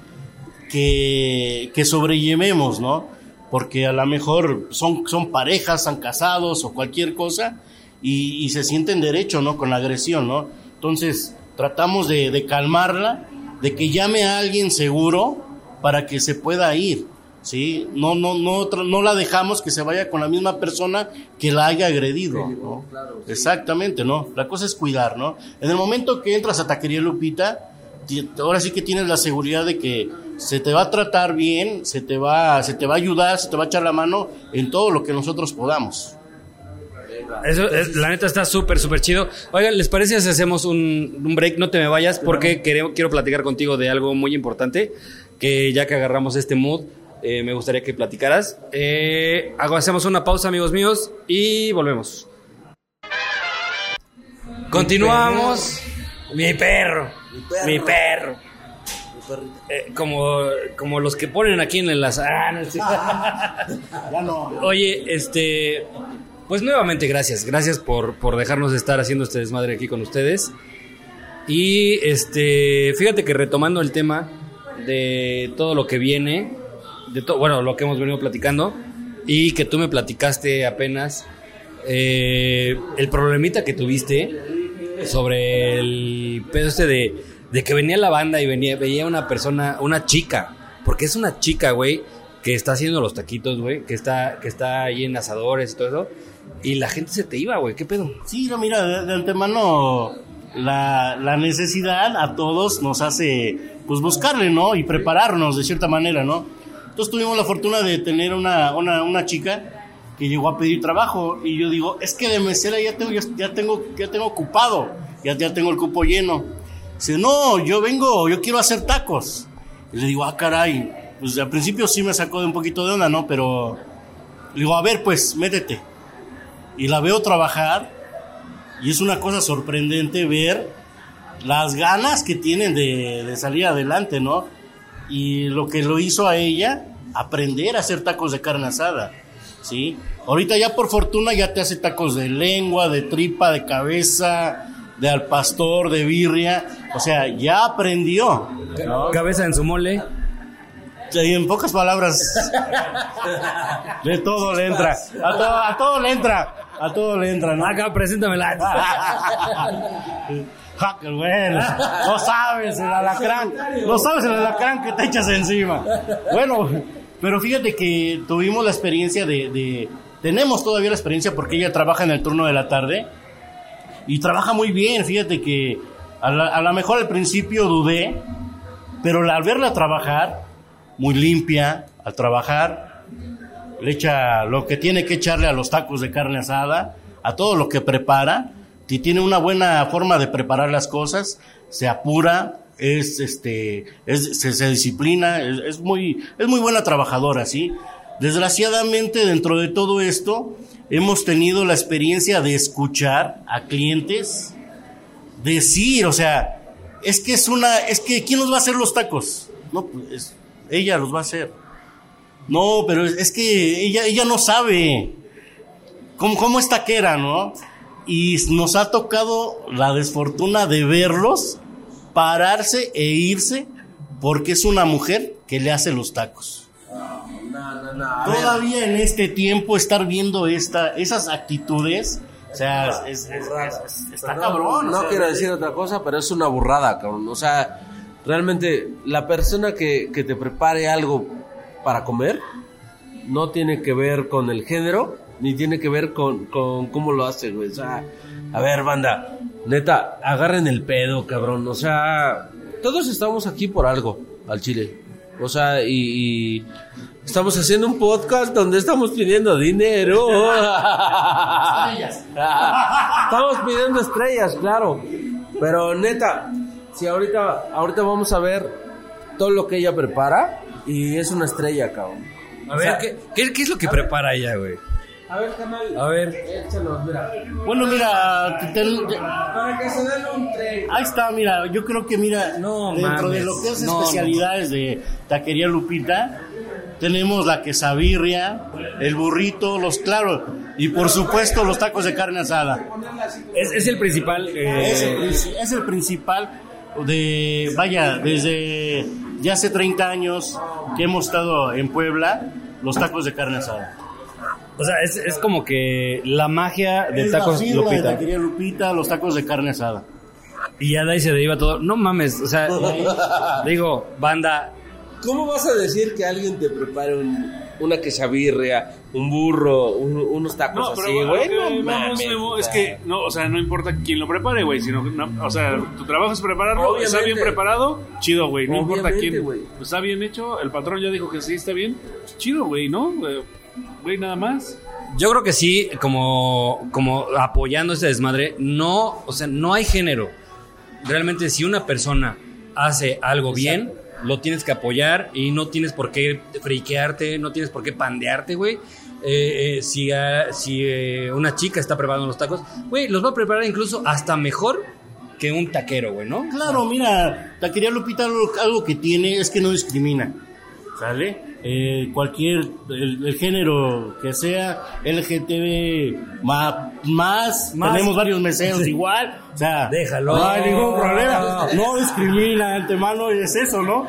que, que sobrellevemos, ¿no? Porque a lo mejor son, son parejas, están casados o cualquier cosa y, y se sienten derecho, ¿no? Con la agresión, ¿no? Entonces tratamos de, de calmarla, de que llame a alguien seguro para que se pueda ir, ¿sí? No, no, no, no la dejamos que se vaya con la misma persona que la haya agredido, ¿no? Exactamente, ¿no? La cosa es cuidar, ¿no? En el momento que entras a Taquería Lupita, ahora sí que tienes la seguridad de que se te va a tratar bien, se te va, se te va a ayudar, se te va a echar la mano en todo lo que nosotros podamos. Eso, es- la neta está súper, súper chido. Oigan, ¿les parece si hacemos un, un break? No te me vayas porque quiero, quiero platicar contigo de algo muy importante. Que ya que agarramos este mood, eh, me gustaría que platicaras. Eh, hacemos una pausa, amigos míos, y volvemos. Continuamos. Mi perro. Mi perro. Eh, como, como los que ponen aquí en las... Ah, no. Ya no. Oye, este. Pues nuevamente, gracias. Gracias por, por dejarnos estar haciendo este desmadre aquí con ustedes. Y este. Fíjate que retomando el tema de todo lo que viene, bueno, lo que hemos venido platicando, y que tú me platicaste apenas eh, el problemita que tuviste sobre el pedo este de, de que venía la banda y venía, veía una persona, una chica, porque es una chica, güey, que está haciendo los taquitos, güey, que está, que está ahí en asadores y todo eso, y la gente se te iba, güey, ¿qué pedo? Sí, no, mira, de, de antemano la, la necesidad a todos nos hace pues buscarle, ¿no? Y prepararnos de cierta manera, ¿no? Entonces tuvimos la fortuna de tener una, una, una chica que llegó a pedir trabajo y yo digo, es que de mesera ya tengo, ya, tengo, ya tengo ocupado, ya, ya tengo el cupo lleno. Dice, no, yo vengo, yo quiero hacer tacos. Y le digo, ah, caray, pues al principio sí me sacó de un poquito de onda, ¿no? Pero le digo, a ver, pues, métete y la veo trabajar y es una cosa sorprendente ver las ganas que tienen de, de salir adelante, ¿no? Y lo que lo hizo a ella, aprender a hacer tacos de carne asada, ¿sí? Ahorita ya por fortuna ya te hace tacos de lengua, de tripa, de cabeza, de al pastor, de birria, o sea, ya aprendió. ¿no? Cabeza en su mole. Y en pocas palabras, de todo le entra. A todo, a todo le entra. A todo le entra, ¿no? Acá, preséntamela. Hacker, bueno, no sabes el alacrán, no sabes el alacrán que te echas encima. Bueno, pero fíjate que tuvimos la experiencia de, de- tenemos todavía la experiencia porque ella trabaja en el turno de la tarde y trabaja muy bien, fíjate que a lo mejor al principio dudé, pero al verla trabajar, muy limpia, al trabajar, le echa lo que tiene que echarle a los tacos de carne asada, a todo lo que prepara, tiene una buena forma de preparar las cosas, se apura, es este, es- se, disciplina, es, muy, es muy buena trabajadora, ¿sí? Desgraciadamente, dentro de todo esto, hemos tenido la experiencia de escuchar a clientes decir, o sea, es que es una, es que ¿quién nos va a hacer los tacos? No, pues es- ella los va a hacer. No, pero es que ella, ella no sabe cómo, cómo es taquera, ¿no? Y nos ha tocado la desfortuna de verlos pararse e irse porque es una mujer que le hace los tacos. No, no, no. ver. Todavía en este tiempo estar viendo esta, esas actitudes, o sea, es- es- es- es- está cabrón. o No sea, quiero decir otra cosa, pero es una burrada, cabrón. O sea, realmente la persona que, que te prepare algo para comer no tiene que ver con el género, ni tiene que ver con, con cómo lo hace, güey. O sea, a ver, banda, neta, agarren el pedo, cabrón. O sea, todos estamos aquí por algo, al chile. O sea, y, y estamos haciendo un podcast donde estamos pidiendo dinero. estamos pidiendo estrellas, claro. Pero neta, si ahorita, ahorita vamos a ver todo lo que ella prepara y es una estrella, cabrón. A ver, ¿qué, qué, qué es lo que prepara ella, güey? A ver, canal. A ver. Échalos, mira. Bueno, mira, te- te- Para que se den un tren. ahí está, mira, yo creo que mira, No dentro de lo que es no, especialidades de Taquería Lupita, tenemos la quesabirria, el burrito, los claros, y por supuesto los tacos de carne asada. Es, es el principal. eh, Es el, es el principal de, vaya, desde ya hace 30 años que hemos estado en Puebla, los tacos de carne asada. O sea, es, es como que la magia de Es la tacos de Lupita. Taquería Lupita, los tacos de carne asada. Y ya de ahí se deriva todo. No mames, o sea, digo, banda. ¿Cómo vas a decir que alguien te prepare un- una quesabirria, un burro, un- unos tacos No, pero así, güey? No mames, es que, no, o sea, no importa quién lo prepare, güey, sino, no, o sea, tu trabajo es prepararlo, está bien Obviamente. preparado, chido, güey, no importa Obviamente, quién, güey. pues, está bien hecho, el patrón ya dijo que sí, está bien, chido, güey, ¿no? Eh, Güey, nada más. Yo creo que sí, como, como apoyando ese desmadre, no, o sea, no hay género. Realmente, si una persona hace algo bien, lo tienes que apoyar y no tienes por qué friquearte, no tienes por qué pandearte, güey. Eh, eh, si ah, si eh, una chica está preparando los tacos, güey, los va a preparar incluso hasta mejor que un taquero, güey, ¿no? Claro, mira, Taquería Lupita algo que tiene es que no discrimina, ¿sale? Eh, cualquier, el, el género que sea, LGTB ma- más, Más. tenemos varios meseros igual, o sea, Déjalo. no hay ningún problema, no discrimina de antemano, y es eso, ¿no?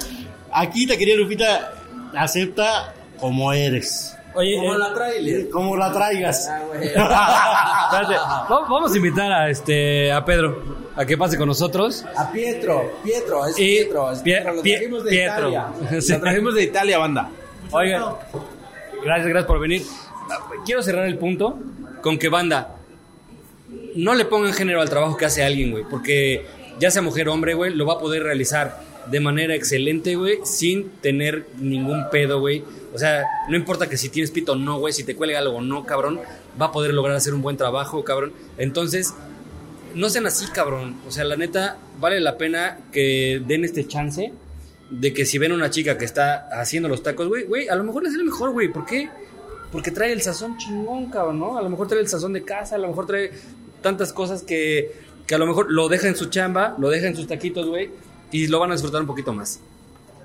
Aquí Taquería Lupita acepta como eres, Oye, Como eh, la trailer. como la traigas. Ah, vamos a invitar a este a Pedro a que pase con nosotros. A Pietro, Pietro, es Y Pietro, es Pietro, lo trajimos de Pietro. Italia. Sí. Lo trajimos de Italia, banda. Oigan, gracias, gracias por venir. Quiero cerrar el punto con que banda, no le pongan género al trabajo que hace alguien, güey, porque ya sea mujer o hombre, güey, lo va a poder realizar de manera excelente, güey, sin tener ningún pedo, güey. O sea, no importa que si tienes pito o no, güey, si te cuelga algo o no, cabrón, va a poder lograr hacer un buen trabajo, cabrón. Entonces, no sean así, cabrón. O sea, la neta, vale la pena que den este chance de que si ven una chica que está haciendo los tacos, güey, güey, a lo mejor le sale mejor, güey. ¿Por qué? Porque trae el sazón chingón, cabrón, ¿no? A lo mejor trae el sazón de casa, a lo mejor trae tantas cosas que, que a lo mejor lo deja en su chamba, lo deja en sus taquitos, güey, y lo van a disfrutar un poquito más.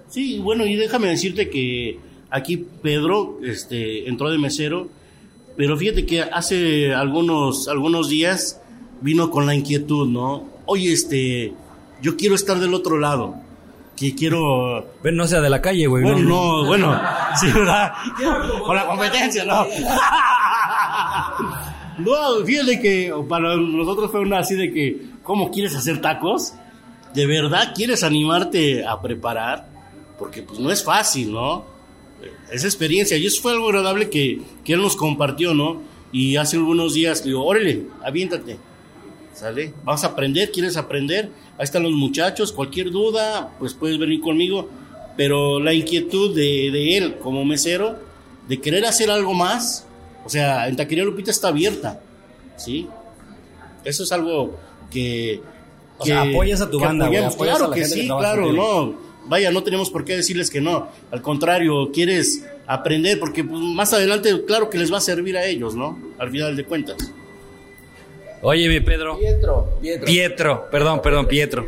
Sí, bueno, y déjame decirte que aquí Pedro este, entró de mesero, pero fíjate que hace algunos, algunos días vino con la inquietud, ¿no? Oye, este, yo quiero estar del otro lado, que quiero... Ven, no sea de la calle, güey. Bueno, no, bueno, sí, ¿verdad? Con la competencia, ¿no? No, fíjate que para nosotros fue una así de que, ¿cómo quieres hacer tacos? ¿De verdad quieres animarte a preparar? Porque pues no es fácil, ¿no? Es experiencia y eso fue algo agradable que, que él nos compartió, ¿no? Y hace algunos días le digo, órale, aviéntate, ¿sale? Vas a aprender, ¿quieres aprender? Ahí están los muchachos, cualquier duda, pues puedes venir conmigo. Pero la inquietud de, de él como mesero, de querer hacer algo más, o sea, en Taquería Lupita está abierta, ¿sí? Eso es algo que... O sea, apoyas a tu que banda, güey, a Claro la que gente que sí, claro, no. Vaya, no tenemos por qué decirles que no. Al contrario, quieres aprender, porque pues, más adelante, claro que les va a servir a ellos, ¿no? Al final de cuentas. Oye, mi Pedro. Pietro, Pietro. Pietro, perdón, perdón, Pietro.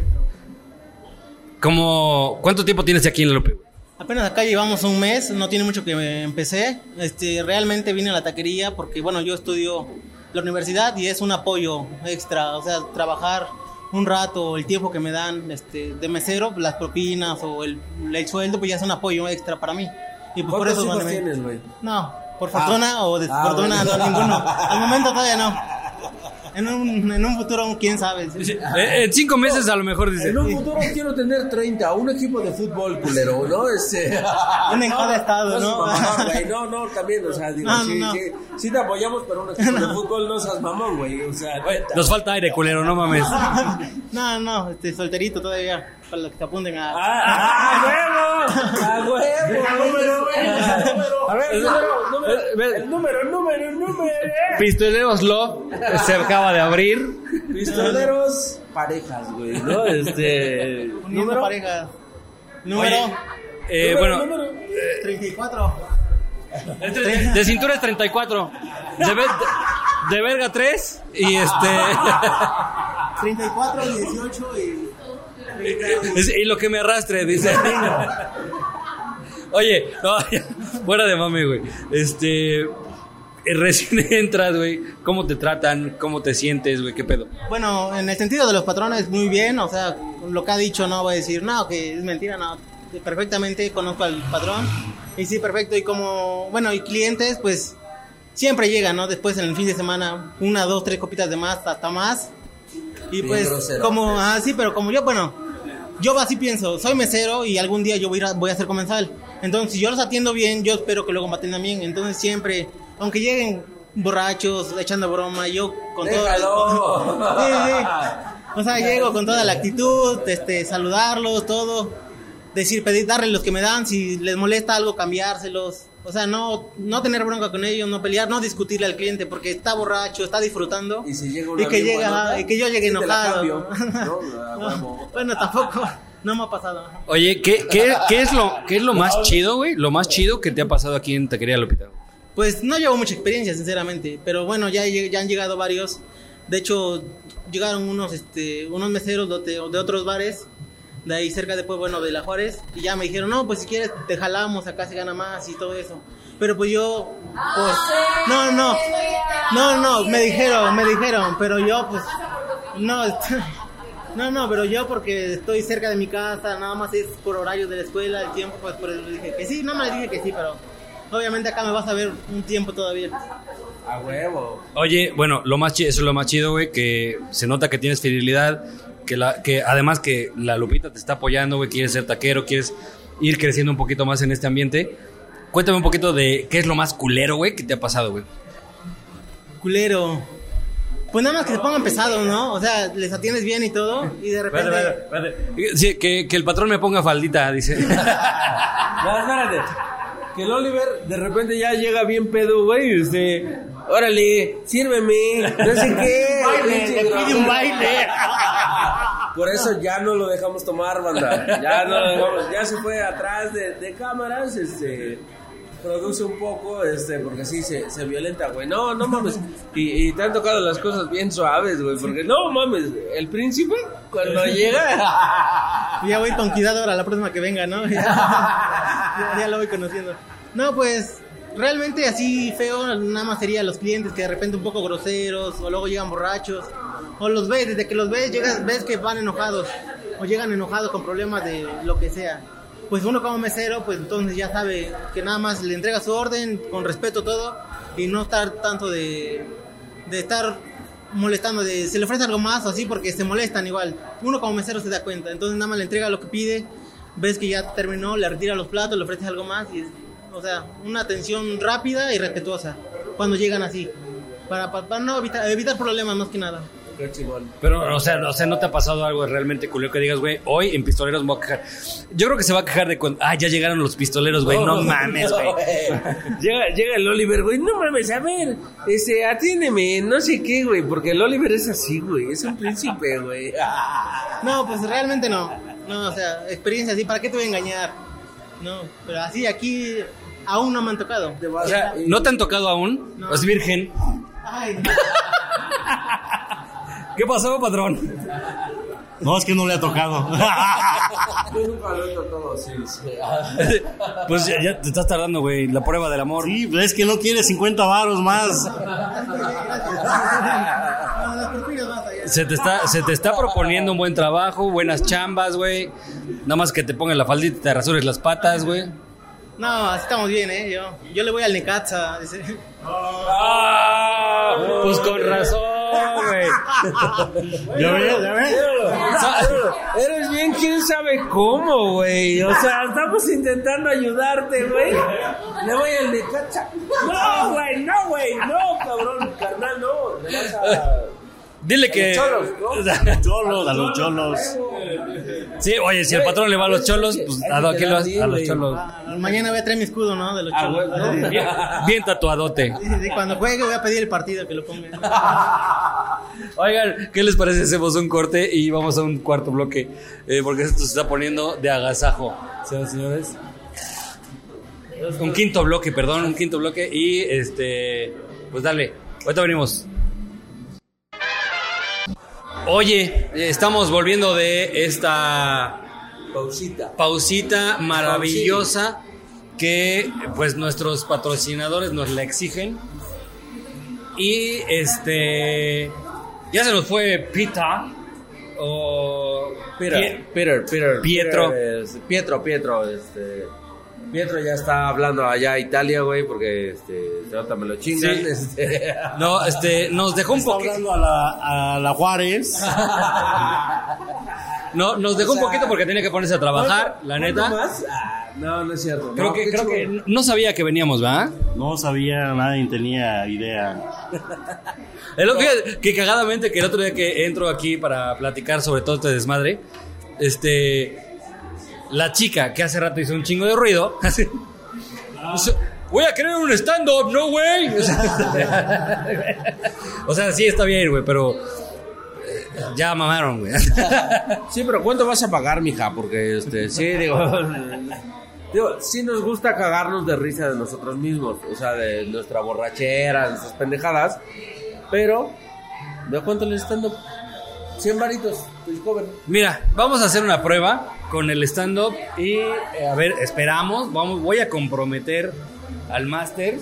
¿Cómo, ¿Cuánto tiempo tienes aquí en la Lupe? Apenas acá llevamos un mes, no tiene mucho que me empecé. Este, realmente vine a la taquería porque, bueno, yo estudio la universidad y es un apoyo extra. O sea, trabajar un rato, el tiempo que me dan este, de mesero, las propinas o el, el sueldo, pues ya es un apoyo extra para mí. Y pues por ¿Cuántos eso hijos me- tienes, güey? No, por fortuna o Ah, desfortuna, bueno. no, ninguno. Al momento todavía no. En un, en un futuro, quién sabe. Eh, en cinco meses a lo mejor dice. En un futuro quiero tener 30, un equipo de fútbol culero, ¿no? Este... Un en cada estado, seas ¿no? mamón, güey, no, no, también, o sea, digo, No, sí, no. sí, sí te apoyamos, pero un equipo de fútbol no seas mamón, güey, o sea. Nos falta aire, culero, no mames. No, no, este, solterito todavía, para los que se apunten a... ¡Ah, ¡A huevo! ¡A huevo! A ver, el número, número, el número, el número, el número. Pistoleros Love se acaba de abrir. Pistoleros, parejas, güey, ¿no? Este. Número pareja. Número Eh, bueno, 34. de cintura es 34. de, ver- de verga 3 y este 34, 18 y... es- y lo que me arrastre, dice. Oye, no, ya, fuera de mami, güey. Este recién entras, güey, ¿cómo te tratan? ¿Cómo te sientes, güey? ¿Qué pedo? Bueno, en el sentido de los patrones, muy bien. O sea, lo que ha dicho no voy a decir, no, que es mentira, no. Perfectamente conozco al patrón. Y sí, perfecto. Y como, bueno, y clientes, pues siempre llegan, ¿no? Después en el fin de semana, una, dos, tres copitas de más, hasta más. Y Bien pues, grosero. como, ah, sí, pero como yo, bueno, yo así pienso, soy mesero y algún día yo voy a, voy a ser comensal. Entonces, si yo los atiendo bien, yo espero que luego me atiendan bien. Entonces, siempre, aunque lleguen borrachos, echando broma, yo con todo... Sí, sí. O sea, llego con toda la actitud, este, saludarlos, todo. Decir, pedir, darles los que me dan, si les molesta algo, cambiárselos. O sea, no, no tener bronca con ellos, no pelear, no discutirle al cliente porque está borracho, está disfrutando. Y si llega una y que llega, buenota, y que yo llegue enojado. cambio. No, huevo. bueno, tampoco, no me ha pasado. Oye, ¿qué, qué, qué es lo, qué es lo más chido, güey? Lo más chido que te ha pasado aquí en Taquería Lupita. Pues no llevo mucha experiencia, sinceramente, pero bueno, ya, ya han llegado varios. De hecho, llegaron unos, este, unos meseros de, de otros bares, de ahí cerca después, bueno, de La Juárez, y ya me dijeron, no, pues si quieres te jalamos, acá se gana más y todo eso. Pero pues yo, pues, no, no, no, no, me dijeron, me dijeron, pero yo, pues, no, no, no, pero yo porque estoy cerca de mi casa, nada más es por horarios de la escuela, el tiempo, pues por eso dije que sí, no me dije que sí, pero obviamente acá me vas a ver un tiempo todavía. A huevo. Oye, bueno, lo más chido, eso es lo más chido, güey, que se nota que tienes fidelidad, que, la, que además que la Lupita te está apoyando, güey, quieres ser taquero, quieres ir creciendo un poquito más en este ambiente. Cuéntame un poquito de qué es lo más culero, güey, que te ha pasado, güey. Culero. Pues nada más que se pongan pesados, ¿no? O sea, les atiendes bien y todo, y de repente... Sí, que, que el patrón me ponga faldita, dice. No, espérate. Que el Oliver de repente ya llega bien pedo, güey, y dice, órale, sírveme, no sé qué. le pide un baile. Por eso ya no lo dejamos tomar, banda. Ya no lo dejamos, ya se fue atrás de, de cámaras, este produce un poco, este, porque sí se, se violenta, güey. No, no mames. Y, y te han tocado las cosas bien suaves, güey, porque no mames, el príncipe cuando llega Ya voy con cuidado ahora la próxima que venga, ¿no? Ya, ya- ya lo voy conociendo. No, pues realmente así feo nada más sería los clientes que de repente un poco groseros o luego llegan borrachos o los ves, desde que los ves llegas, ves que van enojados o llegan enojados con problemas de lo que sea. Pues uno como mesero, pues entonces ya sabe que nada más le entrega su orden con respeto todo y no estar tanto de, de estar molestando, de se le ofrece algo más o así porque se molestan igual. Uno como mesero se da cuenta, entonces nada más le entrega lo que pide, ves que ya terminó, le retira los platos, le ofreces algo más y o sea, una atención rápida y respetuosa cuando llegan así, para, para, para no evitar, evitar problemas más que nada. Pero, o sea, o sea, ¿no te ha pasado algo realmente culero que digas, güey, hoy en Pistoleros me voy a quejar? Yo creo que se va a quejar de cuando, ah, ya llegaron los pistoleros, güey, no, mames, güey. llega, llega el Oliver, güey, no mames, a ver, este, atiéndeme, no sé qué, güey, porque el Oliver es así, güey, es un príncipe, güey. No, pues realmente no. No, o sea, experiencia así, ¿para qué te voy a engañar? No, pero así aquí aún no me han tocado. O sea, ¿no te han tocado aún? No. Es virgen. Ay, no. ¿Qué pasó, patrón? No, es que no le ha tocado. Yo nunca lo he tocado así, sí. Pues ya, ya te estás tardando, güey, la prueba del amor. Sí, pero es que no quiere 50 varos más. Se te, está, se te está proponiendo un buen trabajo, buenas chambas, güey. Nada más que te pongan la faldita y te rasures las patas, güey. No, así estamos bien, ¿eh? Yo, yo le voy al Necaxa. Dice. ¡Ah! Pues con razón, güey. ¿Ya ves? ¿Ya ves? Eres bien quién sabe cómo, güey. O sea, estamos intentando ayudarte, güey. Le voy al Necaxa. No, güey, no, güey, no, cabrón, carnal, no. Le vas a... Dile que. Cholos, Cholos, a los cholos. Sí, oye, si el patrón le va a los cholos, pues a, lo- ¿qué le vas? a los cholos. Ah, mañana voy a traer mi escudo, ¿no? De los Ah, cholos. no. Bien, bien tatuadote. Sí, sí, sí, cuando juegue voy a pedir el partido que lo ponga. Oigan, ¿qué les parece? Hacemos un corte y vamos a un cuarto bloque. Eh, porque esto se está poniendo de agasajo. Señoras y señores. Un quinto bloque, perdón, un quinto bloque. Y este. Pues dale, ahorita venimos. Oye, estamos volviendo de esta Pausita. pausita maravillosa que pues nuestros patrocinadores nos la exigen. Y este ya se nos fue Pita o Peter, Pie- Peter, Peter, Pietro. Pietro, Pietro, este. Pietro ya está hablando allá a Italia, güey, porque este, ahorita me lo chingan. Sí. este. No, este nos dejó un Está poquito hablando a la, a la Juárez. no, nos dejó O sea, un poquito porque tenía que ponerse a trabajar, la ¿Cuánto neta. más? Ah, no, no es cierto. Creo No, que creo que no sabía que veníamos, ¿verdad? No sabía, nadie tenía idea. Es lo que, que cagadamente que el otro día que entro aquí para platicar sobre todo este desmadre, este la chica que hace rato hizo un chingo de ruido, así, voy a crear un stand-up, no güey. O sea, o sea, sí está bien, güey, pero eh, ya mamaron, güey. Sí, pero ¿cuánto vas a pagar, mija? Porque, este, sí, digo. Digo, sí nos gusta cagarnos de risa de nosotros mismos, o sea, de nuestra borrachera, de nuestras pendejadas, pero, ¿de cuánto le están dando? 100 varitos, el cover. Mira, vamos a hacer una prueba con el stand-up y eh, a ver, esperamos, vamos, voy a comprometer al máster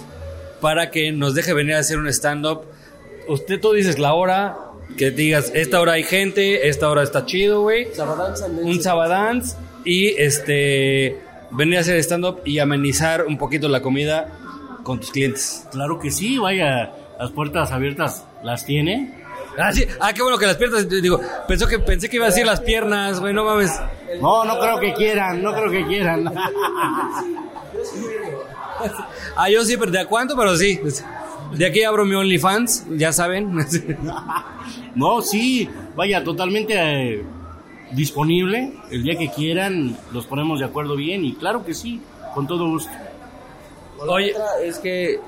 para que nos deje venir a hacer un stand-up. Usted tú dices la hora, que digas, esta hora hay gente, esta hora está chido, güey. Un sabadance y este venir a hacer stand-up y amenizar un poquito la comida con tus clientes. Claro que sí, vaya, las puertas abiertas las tiene. Ah, sí. Ah, qué bueno que las piernas, digo, pensó que pensé que iba a decir las piernas, güey, no mames. No, no creo que quieran, no creo que quieran. Ah, yo sí, pero ¿de a cuánto? Pero sí. De aquí abro mi OnlyFans, ya saben. No, sí, vaya, totalmente eh, disponible. El día que quieran, los ponemos de acuerdo bien y claro que sí, con todo gusto. Oye, Otra es que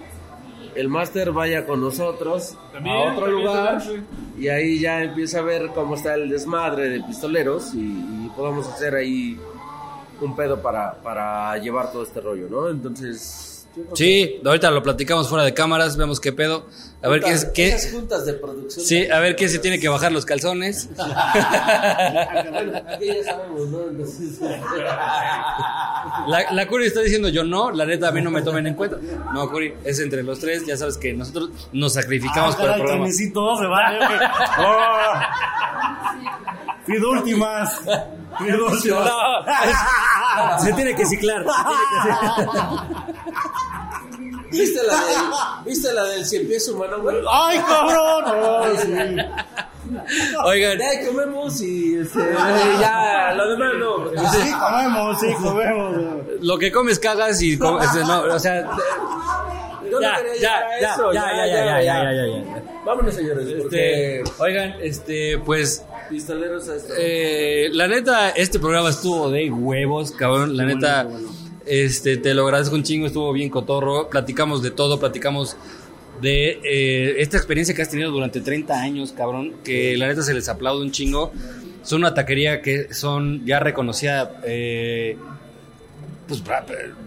el máster vaya con nosotros a otro lugar y ahí ya empieza a ver cómo está el desmadre de pistoleros y, y podamos hacer ahí un pedo para, para llevar todo este rollo, ¿no? Entonces... sí, ahorita lo platicamos fuera de cámaras, vemos qué pedo. A ver qué es, qué. Juntas de producción... Sí, a ver quién se tiene que bajar los calzones. La, la Curi está diciendo yo no, la neta a mí no me tomen en cuenta. No, Curi, es entre los tres, ya sabes que nosotros nos sacrificamos Ah, por el programa. trenecito, se vale. Pido últimas. Últimas. No, es- se tiene que ciclar. se tiene que ciclar. ¿Viste la del, ¿viste la del cien pies humano, güey? ¡Ay, cabrón! Ay, sí. Oigan, Ya comemos y este, ya, lo demás no. Sí, comemos, sí, comemos. lo que comes cagas y com- este, no, o sea, Yo ya, no quería ya, ya, ya, ya, ya, ya, ya, ya, ya. Vámonos, señores, porque Este, oigan, este, pues, pistoleros eh, la neta, este programa estuvo de huevos, cabrón. La neta, este, te lo agradezco un chingo, estuvo bien cotorro. Platicamos de todo, platicamos de eh, esta experiencia que has tenido durante 30 años, cabrón. Que la neta se les aplaude un chingo. Son una taquería que son ya reconocida, eh, pues,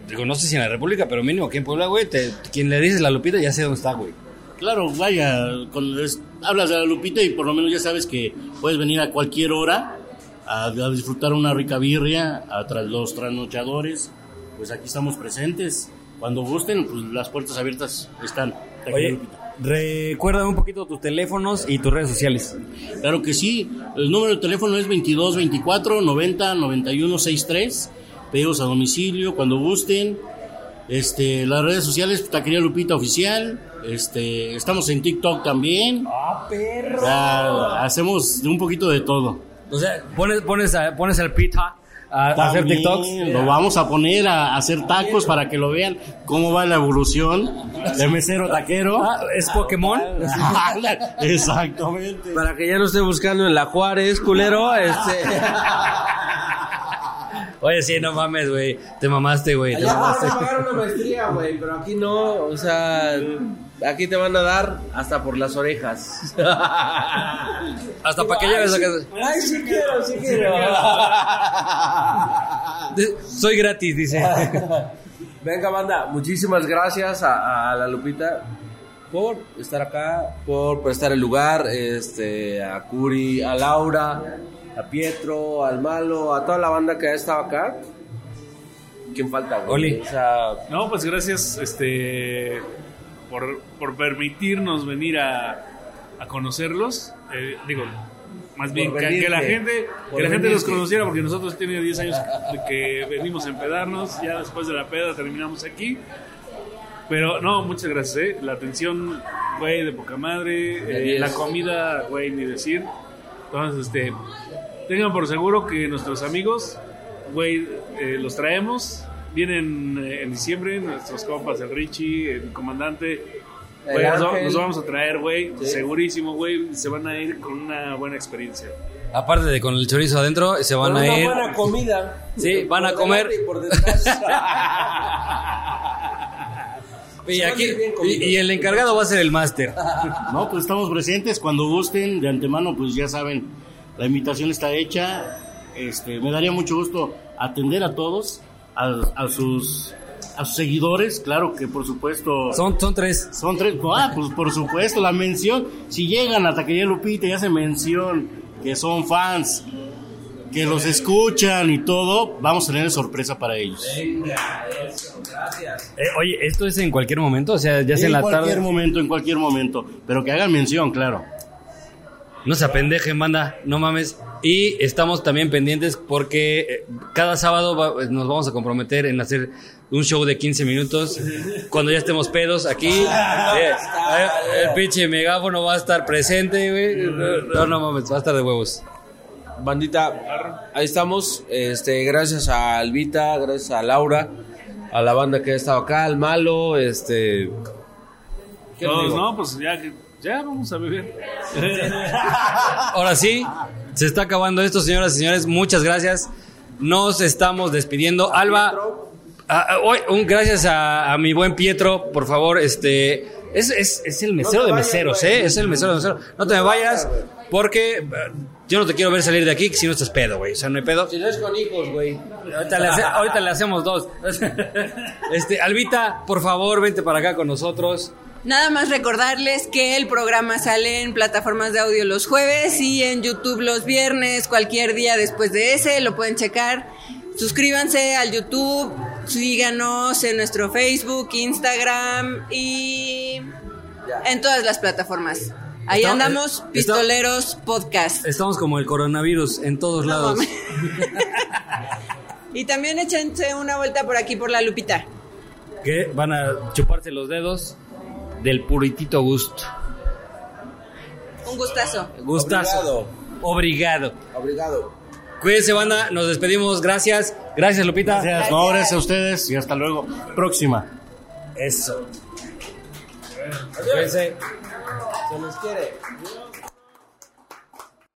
digo, no sé si en la República, pero mínimo aquí en Puebla, güey. te- Quien le dices la Lupita ya sé dónde está, güey. Claro, vaya, con- es- hablas de la Lupita y por lo menos ya sabes que puedes venir a cualquier hora a, a disfrutar una rica birria, a tras los trasnochadores. Pues aquí estamos presentes. Cuando gusten, pues las puertas abiertas están. Oye, Lupita. recuérdame un poquito tus teléfonos y tus redes sociales. Claro que sí. El número de teléfono es 22 24 90 91 63. Pedidos a domicilio cuando gusten. Este, las redes sociales, Taquería Lupita Oficial. Este, estamos en TikTok también. ¡Ah, perro! Ya, hacemos de un poquito de todo. O sea, pones, pones, a- pones al pita a, a hacer TikToks. Lo vamos a poner a hacer tacos para que lo vean cómo va la evolución de mesero taquero. Ah, ¿Es Pokémon? Exactamente. Para que ya no esté buscando en la Juárez, culero, este... Oye, sí, no mames, güey. Te mamaste, güey. Te Allá van mamaste. a pagar una maestría, güey, pero aquí no, o sea, aquí te van a dar hasta por las orejas. Hasta para que lleves a casa. Ay, sí quiero, sí quiero. Soy gratis, dice. Venga, banda, muchísimas gracias a, a la Lupita. por estar acá, por prestar el lugar, este, a Curi, a Laura, a Pietro, al Malo, a toda la banda que ha estado acá. ¿Quién falta, güey? Oli. O sea, No, pues gracias este, por, por permitirnos venir a, a conocerlos. Eh, digo, más bien que, venirte. que la gente, que la gente los conociera, porque nosotros tenemos 10 años de que venimos a empedarnos. Ya después de la peda terminamos aquí. Pero no, muchas gracias, ¿eh? La atención, güey, de poca madre. eh, la comida, güey, ni decir. Entonces, este, tengan por seguro que nuestros amigos, güey, eh, los traemos. Vienen eh, en diciembre, nuestros compas, el Richie, el comandante. Güey, nos, va- Ángel. nos vamos a traer, güey, Sí. segurísimo, güey. Se van a ir con una buena experiencia. Aparte de con el chorizo adentro, se van con a una ir. buena comida. Sí, van a comer. y por aquí, y, y el encargado va a ser el máster. No, pues estamos presentes. Cuando gusten, de antemano, pues ya saben, la invitación está hecha. Este, me daría mucho gusto atender a todos, a, a sus, a sus seguidores. Claro que, por supuesto, Son, son tres. son tres. Ah, pues por supuesto, la mención. Si llegan a Taquería Lupita y hacen mención que son fans, que los escuchan y todo, vamos a tener sorpresa para ellos. Eh, oye, ¿esto es en cualquier momento? O sea, ya sea en en la cualquier tarde. momento, en cualquier momento. Pero que hagan mención, claro. No se apendejen, banda, no mames. Y estamos también pendientes porque eh, cada sábado va- eh, nos vamos a comprometer en hacer un show de 15 minutos. Cuando ya estemos pedos aquí, eh, eh, el pinche megáfono va a estar presente, güey. No, no mames, va a estar de huevos. Bandita, ahí estamos. Este, gracias a Albita, gracias a Laura, a la banda que ha estado acá, al malo, este. ¿qué les Todos, digo? no, pues ya, que- ya vamos a beber. Ahora sí, se está acabando esto, señoras y señores. Muchas gracias. Nos estamos despidiendo. Alba, a- a- hoy, un gracias a, a mi buen Pietro, por favor, este. Es, es, es el mesero de meseros, ¿eh? Es el mesero de meseros. No te me vayas, porque eh, yo no te quiero ver salir de aquí si no estás pedo, güey. O sea, no hay pedo. Si no es con hijos, güey. Ahorita le, hace- ahorita le hacemos dos. Este, Albita, por favor, vente para acá con nosotros. Nada más recordarles que el programa sale en plataformas de audio los jueves y en YouTube los viernes, cualquier día después de ese, lo pueden checar. Suscríbanse al YouTube, síganos en nuestro Facebook, Instagram y en todas las plataformas. Ahí andamos, está- Pistoleros Podcast. Estamos como el coronavirus en todos lados. Y también échense una vuelta por aquí por la Lupita. que van a chuparse los dedos del puritito gusto. Un gustazo. Gustazo. Obrigado. Obrigado. Cuídense, banda. Nos despedimos. Gracias. Gracias, Lupita. Gracias, no, gracias a ustedes y hasta luego. Próxima. Eso. Cuídense. Se les quiere.